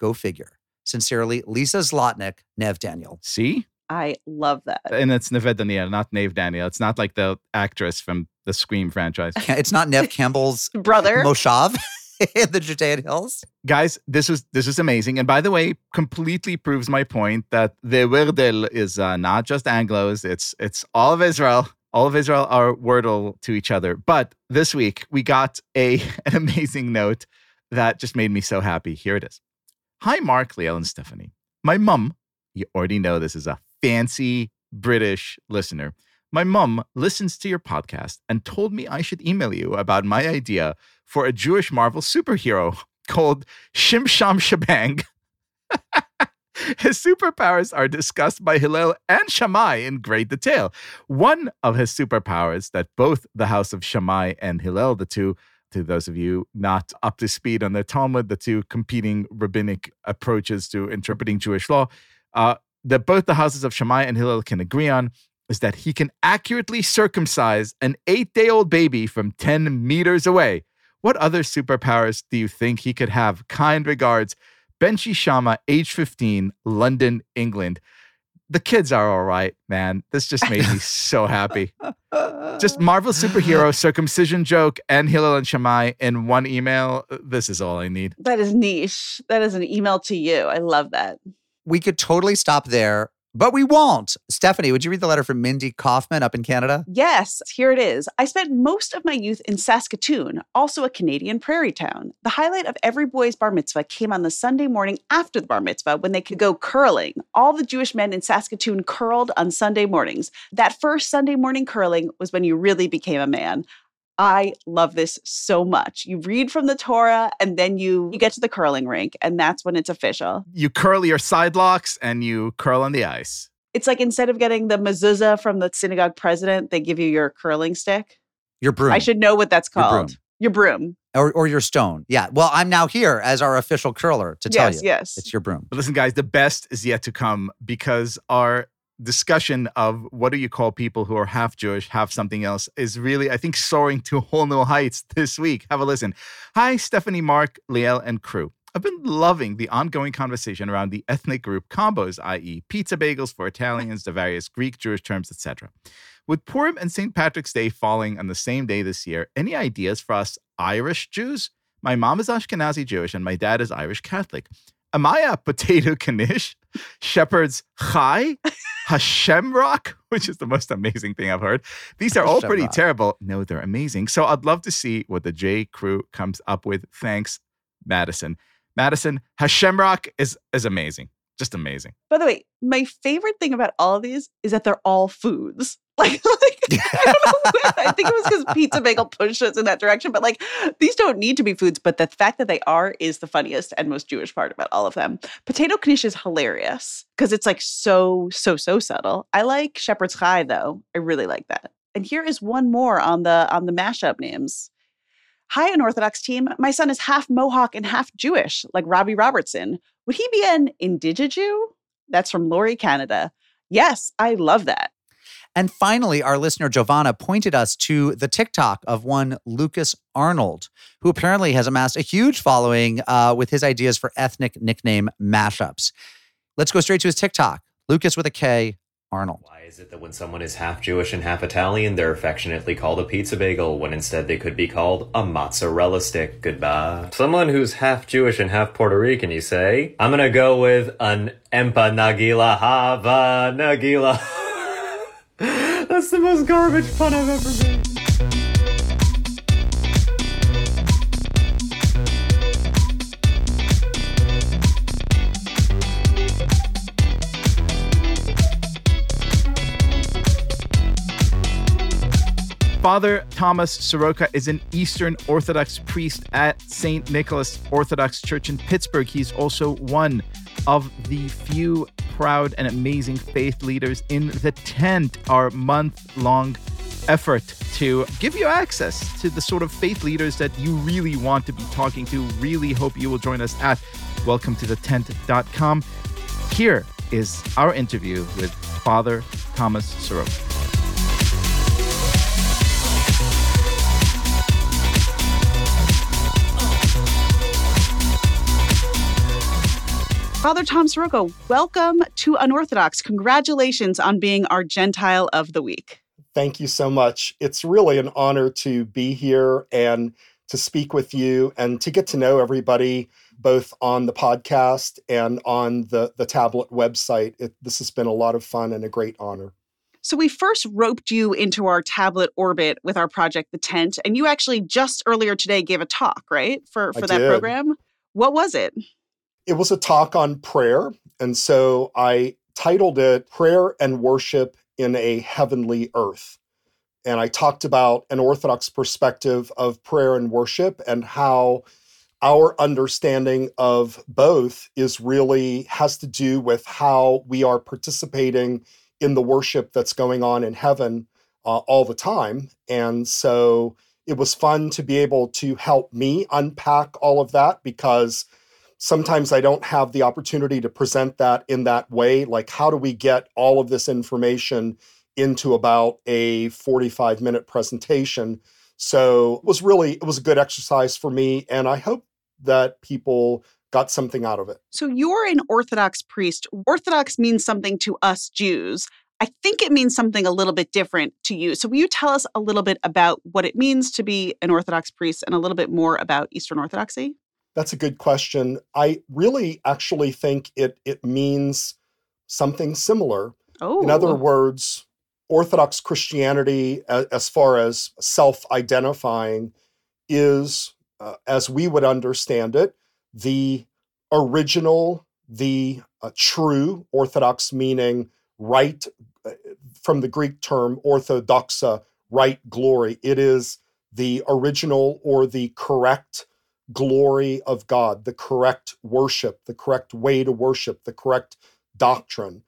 Go figure. Sincerely, Lisa Zlotnick, Nev Daniel. See? I love that. And it's Neved Daniel, not Nave Daniel. It's not like the actress from the Scream franchise. It's not Neve Campbell's Brother. Moshav in the Judean Hills. Guys, this was this is amazing. And by the way, completely proves my point that the Wordle is uh, not just Anglos. It's it's all of Israel. All of Israel are Wordle to each other. But this week we got a an amazing note that just made me so happy. Here it is. Hi, Mark, Liel, and Stephanie. My mum, you already know this is a fancy British listener. My mum listens to your podcast and told me I should email you about my idea for a Jewish Marvel superhero called Shim Sham Shabang. his superpowers are discussed by Hillel and Shammai in great detail. One of his superpowers that both the house of Shammai and Hillel, the two, to those of you not up to speed on the Talmud, the two competing rabbinic approaches to interpreting Jewish law, uh, that both the houses of Shammai and Hillel can agree on is that he can accurately circumcise an eight day old baby from 10 meters away. What other superpowers do you think he could have? Kind regards, Benji Shama, age 15, London, England. The kids are all right, man. This just made me so happy. Just Marvel superhero circumcision joke and Hillel and Shammai in one email. This is all I need. That is niche. That is an email to you. I love that. We could totally stop there, but we won't. Stephanie, would you read the letter from Mindy Kaufman up in Canada? Yes, here it is. I spent most of my youth in Saskatoon, also a Canadian prairie town. The highlight of every boy's bar mitzvah came on the Sunday morning after the bar mitzvah when they could go curling. All the Jewish men in Saskatoon curled on Sunday mornings. That first Sunday morning curling was when you really became a man. I love this so much. You read from the Torah and then you, you get to the curling rink, and that's when it's official. You curl your side locks and you curl on the ice. It's like instead of getting the mezuzah from the synagogue president, they give you your curling stick. Your broom. I should know what that's called. Your called. broom. Your broom. or, or your stone. Yeah. Well, I'm now here as our official curler to tell you. yes, you. yes. It's your broom. But listen, guys, the best is yet to come because our discussion of what do you call people who are half Jewish, half something else is really, I think, soaring to whole new heights this week. Have a listen. Hi, Stephanie, Mark, Liel, and crew. I've been loving the ongoing conversation around the ethnic group combos, i.e., pizza bagels for Italians, the various Greek Jewish terms, etc. With Purim and St. Patrick's Day falling on the same day this year, any ideas for us Irish Jews? My mom is Ashkenazi Jewish and my dad is Irish Catholic. Amaya potato knish, shepherd's chai, Hashem rock, which is the most amazing thing I've heard. These are all pretty terrible. No, they're amazing. So I'd love to see what the J crew comes up with. Thanks, Madison. Madison, Hashemrock is is amazing. Just amazing. By the way, my favorite thing about all of these is that they're all foods. Like, like I don't know. I think it was because Pizza Bagel pushed us in that direction. But like, these don't need to be foods. But the fact that they are is the funniest and most Jewish part about all of them. Potato knish is hilarious because it's like so so so subtle. I like shepherd's chai though. I really like that. And here is one more on the on the mashup names. Hi, Unorthodox team. My son is half Mohawk and half Jewish, like Robbie Robertson. Would he be an Indigijew? That's from Lori, Canada. Yes, I love that. And finally, our listener Giovanna pointed us to the TikTok of one Lukas Arnold, who apparently has amassed a huge following uh, with his ideas for ethnic nickname mashups. Let's go straight to his TikTok. Lukas with a K, Arnold. Why is it that when someone is half Jewish and half Italian, they're affectionately called a pizza bagel when instead they could be called a mozzarella stick? Goodbye. Someone who's half Jewish and half Puerto Rican, you say? I'm gonna go with an empanagila hava nagila. That's the most garbage pun I've ever made. Father Thomas Soroka is an Eastern Orthodox priest at St. Nicholas Orthodox Church in Pittsburgh. He's also one of the few proud and amazing faith leaders in the tent, our month long effort to give you access to the sort of faith leaders that you really want to be talking to. Really hope you will join us at welcome to the tent.com. Here is our interview with Father Thomas Soroka. Father Tom Soroka, welcome to Unorthodox. Congratulations on being our Gentile of the Week. Thank you so much. It's really an honor to be here and to speak with you and to get to know everybody both on the podcast and on the, the tablet website. It, this has been a lot of fun and a great honor. So, we first roped you into our tablet orbit with our project, The Tent, and you actually just earlier today gave a talk, right? For, I for that did. program. What was it? It was a talk on prayer. And so I titled it Prayer and Worship in a Heavenly Earth. And I talked about an Orthodox perspective of prayer and worship and how our understanding of both is really has to do with how we are participating in the worship that's going on in heaven uh, all the time. And so it was fun to be able to help me unpack all of that because sometimes I don't have the opportunity to present that in that way. Like, how do we get all of this information into about a 45 minute presentation? So it was really, it was a good exercise for me. And I hope that people got something out of it. So, you're an Orthodox priest. Orthodox means something to us Jews. I think it means something a little bit different to you. So, will you tell us a little bit about what it means to be an Orthodox priest and a little bit more about Eastern Orthodoxy? That's a good question. I really actually think it it means something similar. Oh, In other words, Orthodox Christianity, as far as self identifying, is, uh, as we would understand it, the original, the uh, true Orthodox, meaning right uh, from the Greek term orthodoxa, right glory. It is the original or the correct glory of God, the correct worship, the correct way to worship, the correct doctrine.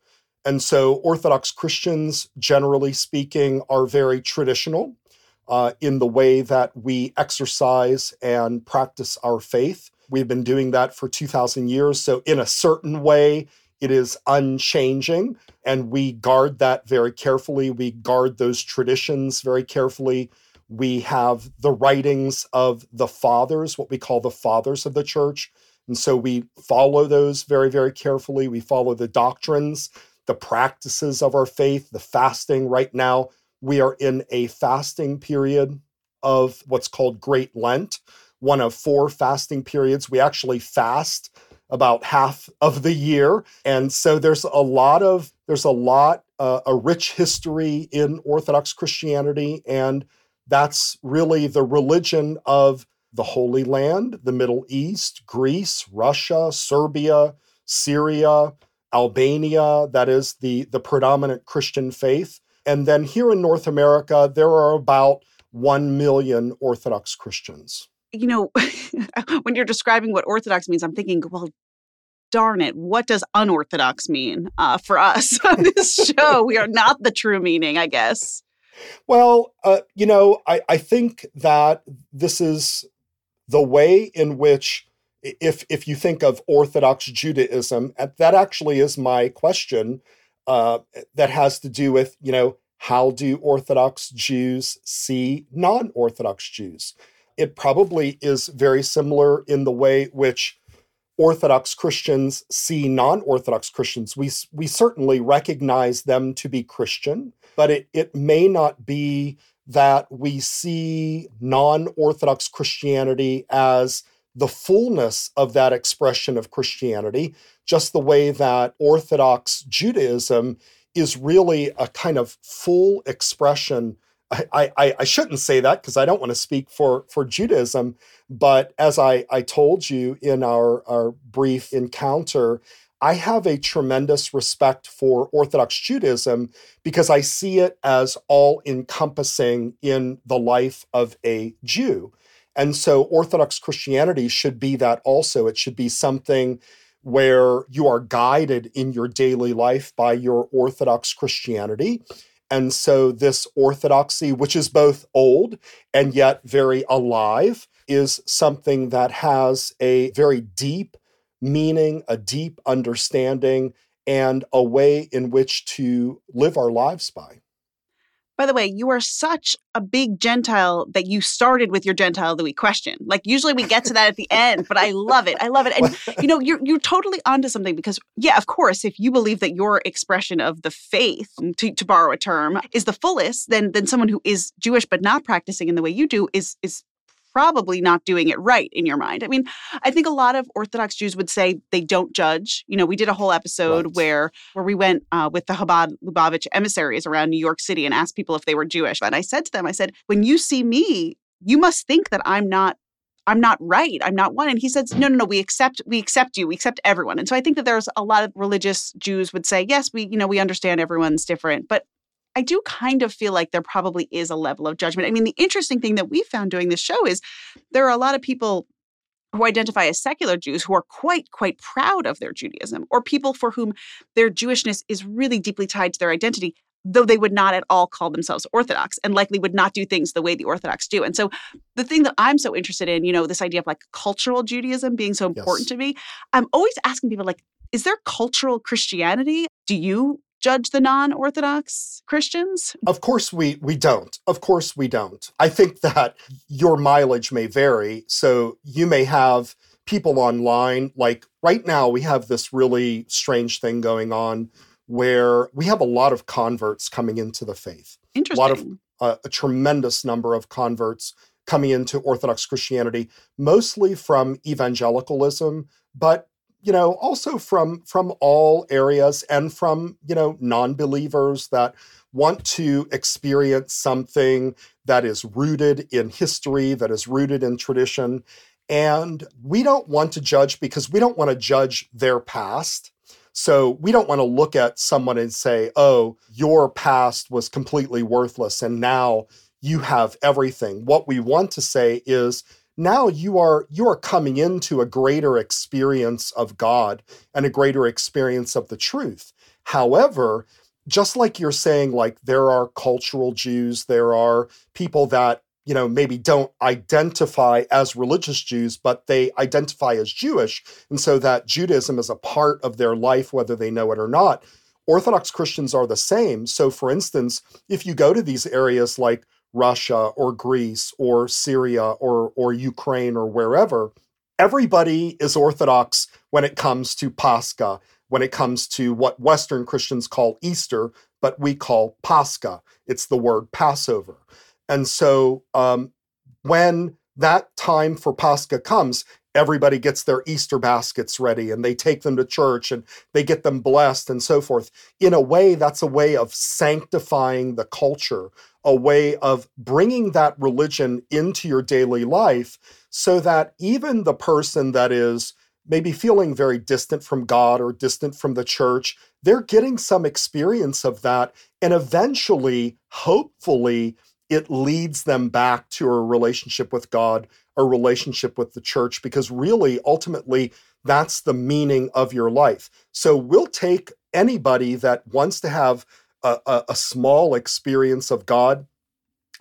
And so, Orthodox Christians, generally speaking, are very traditional uh, in the way that we exercise and practice our faith. We've been doing that for 2,000 years. So, in a certain way, it is unchanging, and we guard that very carefully. We guard those traditions very carefully. We have the writings of the fathers, what we call the fathers of the church. And so we follow those very, very carefully. We follow the doctrines, the practices of our faith, the fasting. Right now, we are in a fasting period of what's called Great Lent, one of four fasting periods. We actually fast about half of the year. And so there's a lot of, there's a lot, uh, a rich history in Orthodox Christianity. And that's really the religion of the Holy Land, the Middle East, Greece, Russia, Serbia, Syria, Albania, that is the, the predominant Christian faith. And then here in North America, there are about 1 million Orthodox Christians. You know, when you're describing what Orthodox means, I'm thinking, well, darn it, what does unorthodox mean uh, for us on this show? we are not the true meaning, I guess. Well, uh, you know, I, I think that this is the way in which, if if you think of Orthodox Judaism, that actually is my question. Uh, that has to do with you know how do Orthodox Jews see non-Orthodox Jews? It probably is very similar in the way which Orthodox Christians see non-Orthodox Christians. We we certainly recognize them to be Christian, but it it may not be that we see non-Orthodox Christianity as the fullness of that expression of Christianity, just the way that Orthodox Judaism is really a kind of full expression. I, I, I shouldn't say that because I don't want to speak for, for Judaism, but as I, I told you in our, our brief encounter, I have a tremendous respect for Orthodox Judaism because I see it as all encompassing in the life of a Jew. And so Orthodox Christianity should be that also. It should be something where you are guided in your daily life by your Orthodox Christianity. And so, this orthodoxy, which is both old and yet very alive, is something that has a very deep meaning, a deep understanding, and a way in which to live our lives by. By the way, you are such a big Gentile that you started with your Gentile that we question. Like usually we get to that at the end, but I love it. I love it. And you know, you're you're totally onto something because yeah, of course, if you believe that your expression of the faith, mm, to, to borrow a term, is the fullest, then then someone who is Jewish but not practicing in the way you do is is probably not doing it right in your mind. I mean, I think a lot of Orthodox Jews would say they don't judge. You know, we did a whole episode right. where where we went uh, with the Chabad Lubavitch emissaries around New York City and asked people if they were Jewish. And I said to them, I said, when you see me, you must think that I'm not I'm not right. I'm not one. And he says, no, no, no, we accept, we accept you. We accept everyone. And so I think that there's a lot of religious Jews would say, yes, we, you know, we understand everyone's different. But I do kind of feel like there probably is a level of judgment. I mean, the interesting thing that we found doing this show is there are a lot of people who identify as secular Jews who are quite, quite proud of their Judaism, or people for whom their Jewishness is really deeply tied to their identity, though they would not at all call themselves Orthodox and likely would not do things the way the Orthodox do. And so the thing that I'm so interested in, you know, this idea of like cultural Judaism being so important yes. to me, I'm always asking people like, is there cultural Christianity? Do you judge the non-orthodox Christians? Of course we we don't. Of course we don't. I think that your mileage may vary. So you may have people online like right now we have this really strange thing going on where we have a lot of converts coming into the faith. Interesting. A lot of uh, a tremendous number of converts coming into Orthodox Christianity, mostly from evangelicalism, but you know also from from all areas and from you know non-believers that want to experience something that is rooted in history that is rooted in tradition. And we don't want to judge because we don't want to judge their past. So we don't want to look at someone and say oh your past was completely worthless and now you have everything. What we want to say is now you are you are coming into a greater experience of God and a greater experience of the truth. However, just like you're saying like there are cultural Jews, there are people that you know maybe don't identify as religious Jews but they identify as Jewish and so that Judaism is a part of their life whether they know it or not. Orthodox Christians are the same. So for instance, if you go to these areas like Russia or Greece or Syria or, or Ukraine or wherever, everybody is Orthodox when it comes to Pascha, when it comes to what Western Christians call Easter, but we call Pascha. It's the word Passover. And so um, when that time for Pascha comes, everybody gets their Easter baskets ready and they take them to church and they get them blessed and so forth. In a way, that's a way of sanctifying the culture, a way of bringing that religion into your daily life so that even the person that is maybe feeling very distant from God or distant from the church, they're getting some experience of that. And eventually, hopefully, it leads them back to a relationship with God, a relationship with the church, because really, ultimately, that's the meaning of your life. So we'll take anybody that wants to have a, a, a small experience of God.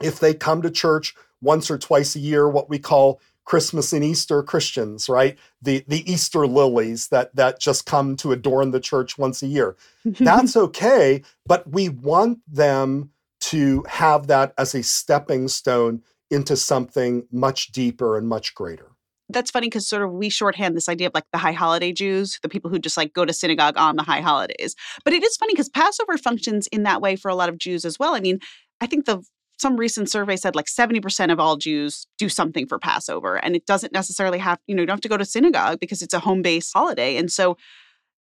If they come to church once or twice a year, what we call Christmas and Easter Christians, right? The the Easter lilies that that just come to adorn the church once a year. That's okay, but we want them to have that as a stepping stone into something much deeper and much greater. That's funny because sort of we shorthand this idea of like the high holiday Jews, the people who just like go to synagogue on the high holidays. But it is funny because Passover functions in that way for a lot of Jews as well. I mean, I think the some recent survey said like 70% of all Jews do something for Passover. And it doesn't necessarily have, you know, you don't have to go to synagogue because it's a home-based holiday. And so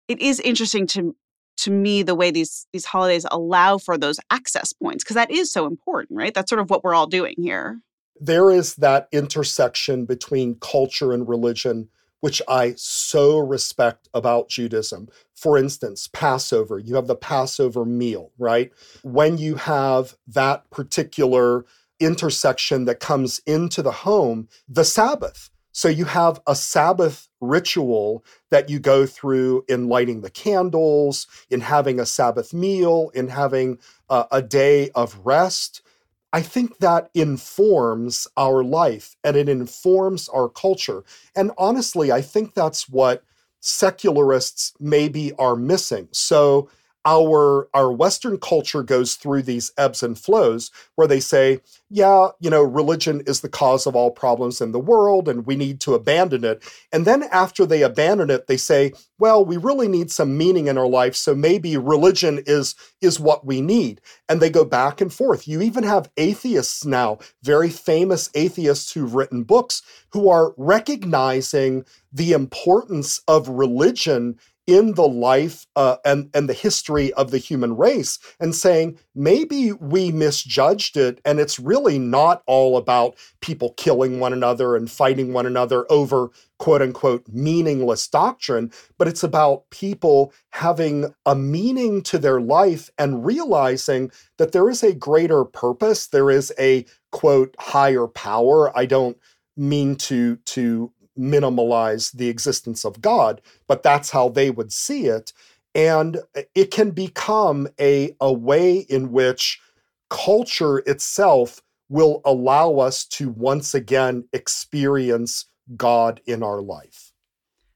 it is interesting to to me the way these these holidays allow for those access points because that is so important, right? That's sort of what we're all doing here. There is that intersection between culture and religion which I so respect about Judaism. For instance, Passover, you have the Passover meal, right? When you have that particular intersection that comes into the home, the Sabbath. So you have a Sabbath ritual that you go through in lighting the candles, in having a Sabbath meal, in having a, a day of rest. I think that informs our life and it informs our culture. And honestly, I think that's what secularists maybe are missing. So our our western culture goes through these ebbs and flows where they say yeah you know religion is the cause of all problems in the world and we need to abandon it. And then after they abandon it they say well we really need some meaning in our life so maybe religion is is what we need. And they go back and forth. You even have atheists now very famous atheists who've written books who are recognizing the importance of religion in the life uh, and, and the history of the human race and saying maybe we misjudged it and it's really not all about people killing one another and fighting one another over quote unquote meaningless doctrine, but it's about people having a meaning to their life and realizing that there is a greater purpose, there is a quote higher power. I don't mean to to minimalize the existence of God, but that's how they would see it. And it can become a, a way in which culture itself will allow us to once again experience God in our life.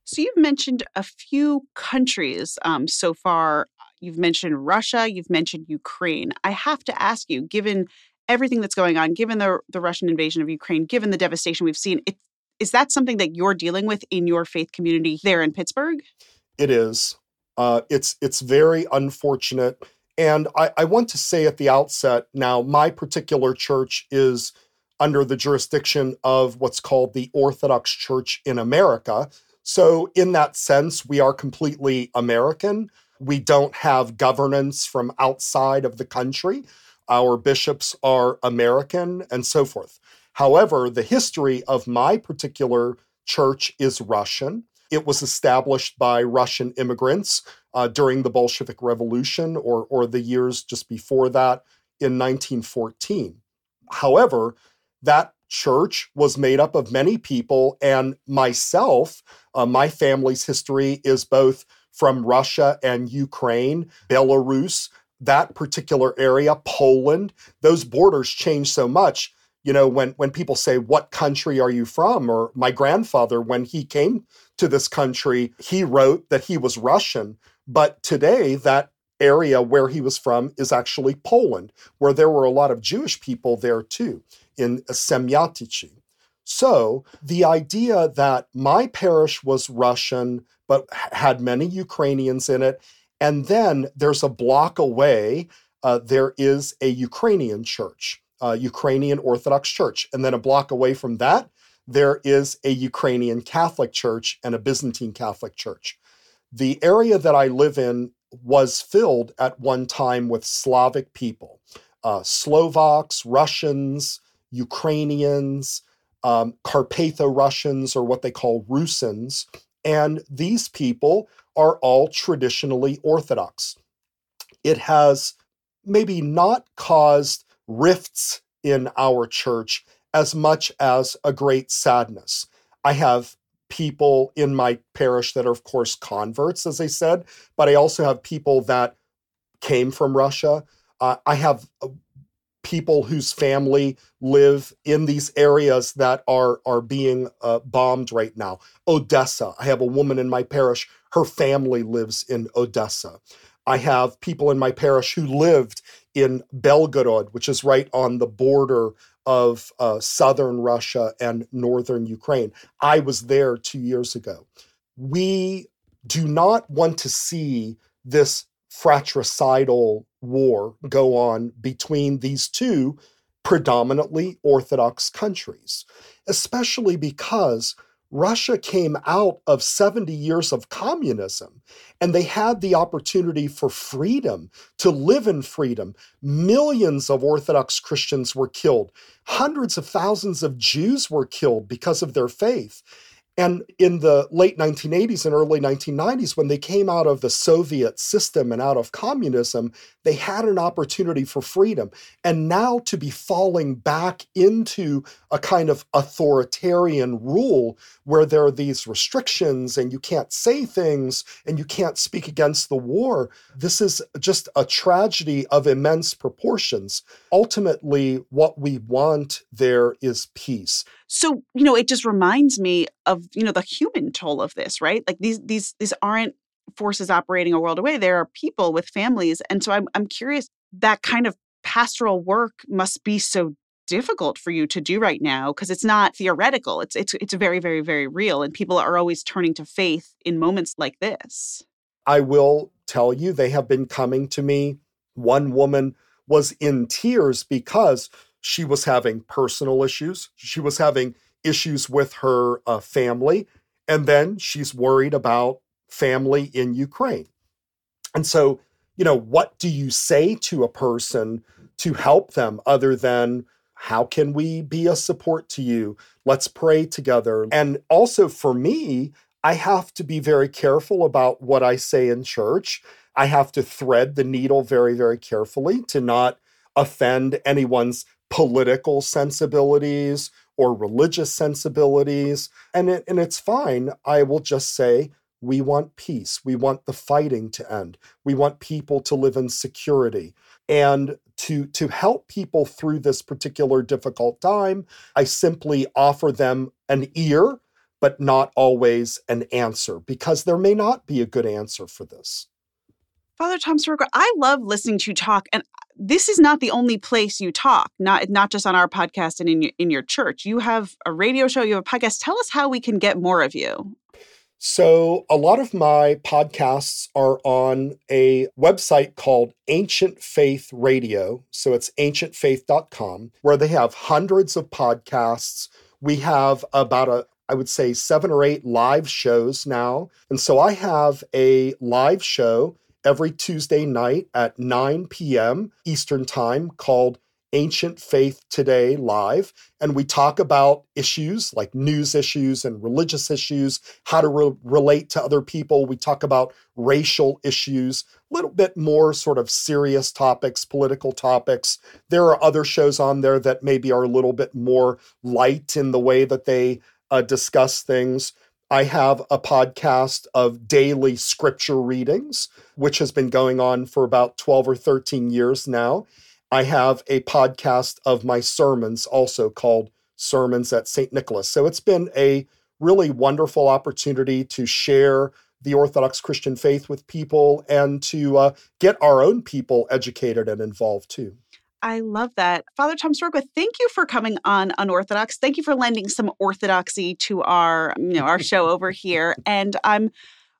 So you've mentioned a few countries um, so far. You've mentioned Russia, you've mentioned Ukraine. I have to ask you, given everything that's going on, given the, the Russian invasion of Ukraine, given the devastation we've seen, it is that something that you're dealing with in your faith community there in Pittsburgh? It is. Uh, it's it's very unfortunate, and I, I want to say at the outset now, my particular church is under the jurisdiction of what's called the Orthodox Church in America. So, in that sense, we are completely American. We don't have governance from outside of the country. Our bishops are American and so forth. However, the history of my particular church is Russian. It was established by Russian immigrants uh, during the Bolshevik Revolution or, or the years just before that in 1914. However, that church was made up of many people, and myself, uh, my family's history is both from Russia and Ukraine, Belarus, that particular area, Poland. Those borders changed so much you know when when people say what country are you from? or my grandfather when he came to this country he wrote that he was russian. But today that area where he was from is actually poland where there were a lot of jewish people there too in Siemiatycze. So the idea that my parish was russian but had many ukrainians in it and then there's a block away uh, there is a ukrainian church uh, Ukrainian Orthodox Church. And then a block away from that, there is a Ukrainian Catholic church and a Byzantine Catholic church. The area that I live in was filled at one time with Slavic people uh, Slovaks, Russians, Ukrainians, um, Carpatho Russians, or what they call Rusins. And these people are all traditionally Orthodox. It has maybe not caused rifts in our church as much as a great sadness. I have people in my parish that are, of course, converts, as I said, but I also have people that came from Russia. Uh, I have uh, people whose family live in these areas that are are being uh, bombed right now. Odessa. I have a woman in my parish. Her family lives in Odessa. I have people in my parish who lived in Belgorod, which is right on the border of uh, southern Russia and northern Ukraine. I was there two years ago. We do not want to see this fratricidal war go on between these two predominantly Orthodox countries, especially because Russia came out of 70 years of communism and they had the opportunity for freedom, to live in freedom. Millions of Orthodox Christians were killed. Hundreds of thousands of Jews were killed because of their faith. And in the late 1980s and early 1990s, when they came out of the Soviet system and out of communism, they had an opportunity for freedom. And now to be falling back into a kind of authoritarian rule where there are these restrictions and you can't say things and you can't speak against the war, this is just a tragedy of immense proportions. Ultimately, what we want there is peace. So, you know, it just reminds me of, you know, the human toll of this, right? Like these these these aren't forces operating a world away. There are people with families. And so I'm, I'm curious, that kind of pastoral work must be so difficult for you to do right now because it's not theoretical. It's it's it's very very very real and people are always turning to faith in moments like this. I will tell you they have been coming to me. One woman was in tears because she was having personal issues. She was having issues with her uh, family and then she's worried about family in Ukraine. And so, you know, what do you say to a person to help them other than how can we be a support to you? Let's pray together. And also for me, I have to be very careful about what I say in church. I have to thread the needle very, very carefully to not offend anyone's political sensibilities or religious sensibilities. And, it, and it's fine. I will just say, we want peace. We want the fighting to end. We want people to live in security. And to, to help people through this particular difficult time, I simply offer them an ear, but not always an answer, because there may not be a good answer for this. Father Tom Soroka, I love listening to you talk, and uh, this is not the only place you talk. Not not just on our podcast and in your, in your church. You have a radio show. You have a podcast. Tell us how we can get more of you. So, a lot of my podcasts are on a website called Ancient Faith Radio. So, it's ancientfaith.com, where they have hundreds of podcasts. We have about a, I would say, seven or eight live shows now. And so, I have a live show every Tuesday night at 9 p.m. Eastern Time called Ancient Faith Today live, and we talk about issues like news issues and religious issues, how to re- relate to other people. We talk about racial issues, a little bit more sort of serious topics, political topics. There are other shows on there that maybe are a little bit more light in the way that they uh, discuss things. I have a podcast of daily scripture readings, which has been going on for about 12 or 13 years now. I have a podcast of my sermons also called Sermons at St. Nicholas. So it's been a really wonderful opportunity to share the Orthodox Christian faith with people and to uh, get our own people educated and involved too. I love that. Father Tom Soroka, thank you for coming on Unorthodox. Thank you for lending some orthodoxy to our, you know, our show over here. And I'm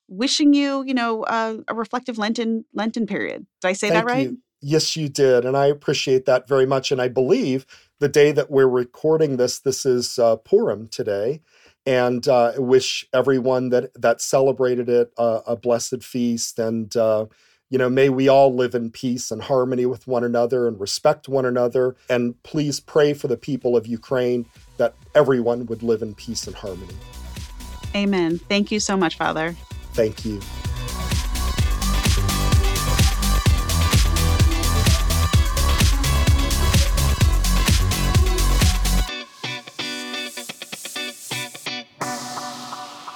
wishing you, you know, uh, a reflective Lenten Lenten period. Did I say Thank that right? You. Yes, you did. And I appreciate that very much. And I believe the day that we're recording this, this is uh, Purim today. And uh, wish everyone that that celebrated it uh, a blessed feast. And uh, you know, may we all live in peace and harmony with one another and respect one another. And please pray for the people of Ukraine that everyone would live in peace and harmony. Amen. Thank you so much, Father. Thank you.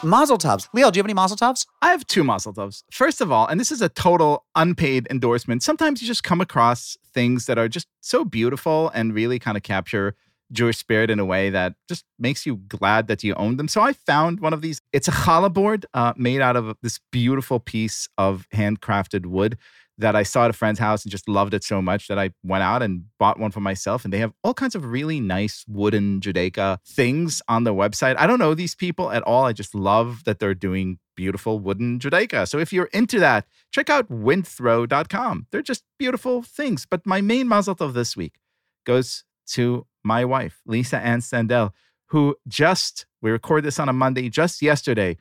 Mazel tovs. Liel, do you have any mazel tovs? I have two mazel tovs. First of all, and this is a total unpaid endorsement, sometimes you just come across things that are just so beautiful and really kind of capture Jewish spirit in a way that just makes you glad that you own them. So I found one of these. It's a challah board uh, made out of this beautiful piece of handcrafted wood that I saw at a friend's house and just loved it so much that I went out and bought one for myself. And they have all kinds of really nice wooden Judaica things on their website. I don't know these people at all. I just love that they're doing beautiful wooden Judaica. So if you're into that, check out winthrow.com. They're just beautiful things. But my main mazel tov this week goes to my wife, Lisa Ann Sandell, who just, we record this on a Monday, just yesterday,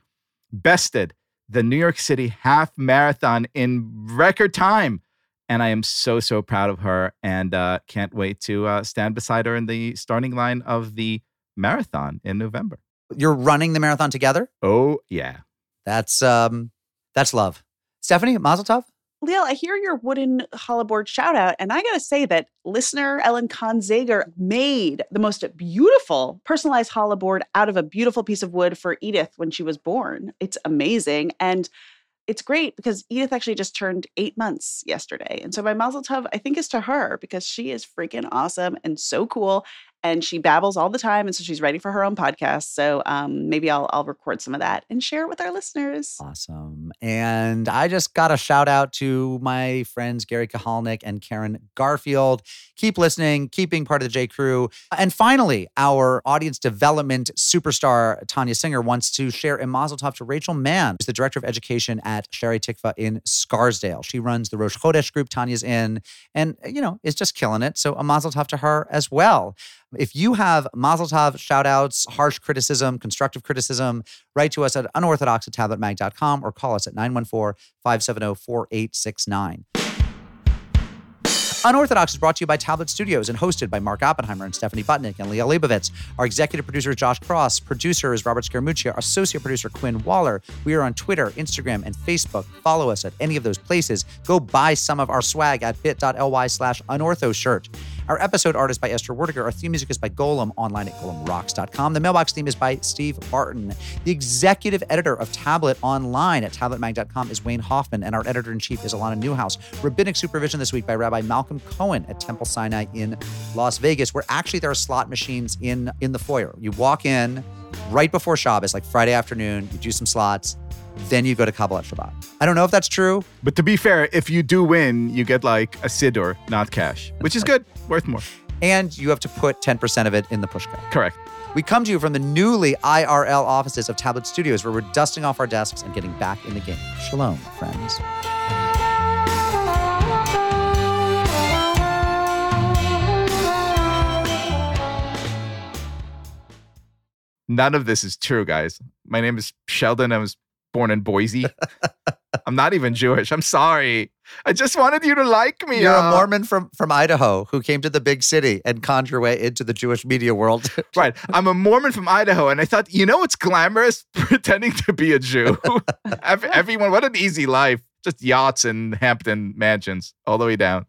bested the New York City half marathon in record time. And I am so, so proud of her and uh, can't wait to uh, stand beside her in the starting line of the marathon in November. You're running the marathon together? Oh, yeah. That's um that's love. Stephanie, mazel tov? Liel, I hear your wooden challah board shout out, and I gotta say that listener Ellen Zager made the most beautiful personalized challah board out of a beautiful piece of wood for Edith when she was born. It's amazing. And it's great because Edith actually just turned eight months yesterday. And so my mazel tov, I think, is to her because she is freaking awesome and so cool and she babbles all the time and so she's ready for her own podcast so um, maybe I'll, I'll record some of that and share it with our listeners. Awesome and i just got a shout out to my friends gary kahalnik and karen garfield. Keep listening keep being part of the j crew. And finally our audience development superstar tanya singer wants to share a mazel tov to rachel mann who's the director of education at Shaarei Tikva in scarsdale. She runs the rosh chodesh group tanya's in and you know is just killing it so a mazel tov to her as well if you have Mazel Tov shout outs, harsh criticism, constructive criticism, write to us at unorthodox at tabletmag.com or call us at 914 570 4869. Unorthodox is brought to you by Tablet Studios and hosted by Mark Oppenheimer and Stephanie Butnick and Liel Leibovitz. Our executive producer is Josh Cross. Producer is Robert Scaramuccia. Associate producer, Quinn Waller. We are on Twitter, Instagram, and Facebook. Follow us at any of those places. Go buy some of our swag at bit.ly slash unortho shirt. Our episode art is by Esther Werdiger. Our theme music is by Golem online at golemrocks.com. The mailbox theme is by Steve Barton. The executive editor of Tablet Online at tabletmag.com is Wayne Hoffman, and our editor in chief is Alana Newhouse. Rabbinic supervision this week by Rabbi Malcolm Cohen at Temple Sinai in Las Vegas, where actually there are slot machines in in the foyer. You walk in right before Shabbos, like Friday afternoon, you do some slots then you go to Kabbalat Shabbat. I don't know if that's true. But to be fair, if you do win, you get like a Siddur, not cash, which is good, worth more. And you have to put 10% of it in the pushka. Correct. We come to you from the newly IRL offices of Tablet Studios, where we're dusting off our desks and getting back in the game. Shalom, friends. None of this is true, guys. My name is Sheldon. I was born in Boise. I'm not even Jewish. I'm sorry. I just wanted you to like me. You're uh, a Mormon from, from Idaho who came to the big city and conned your way into the Jewish media world. right. I'm a Mormon from Idaho. And I thought, you know, it's glamorous pretending to be a Jew. Everyone, what an easy life. Just yachts and Hampton mansions all the way down.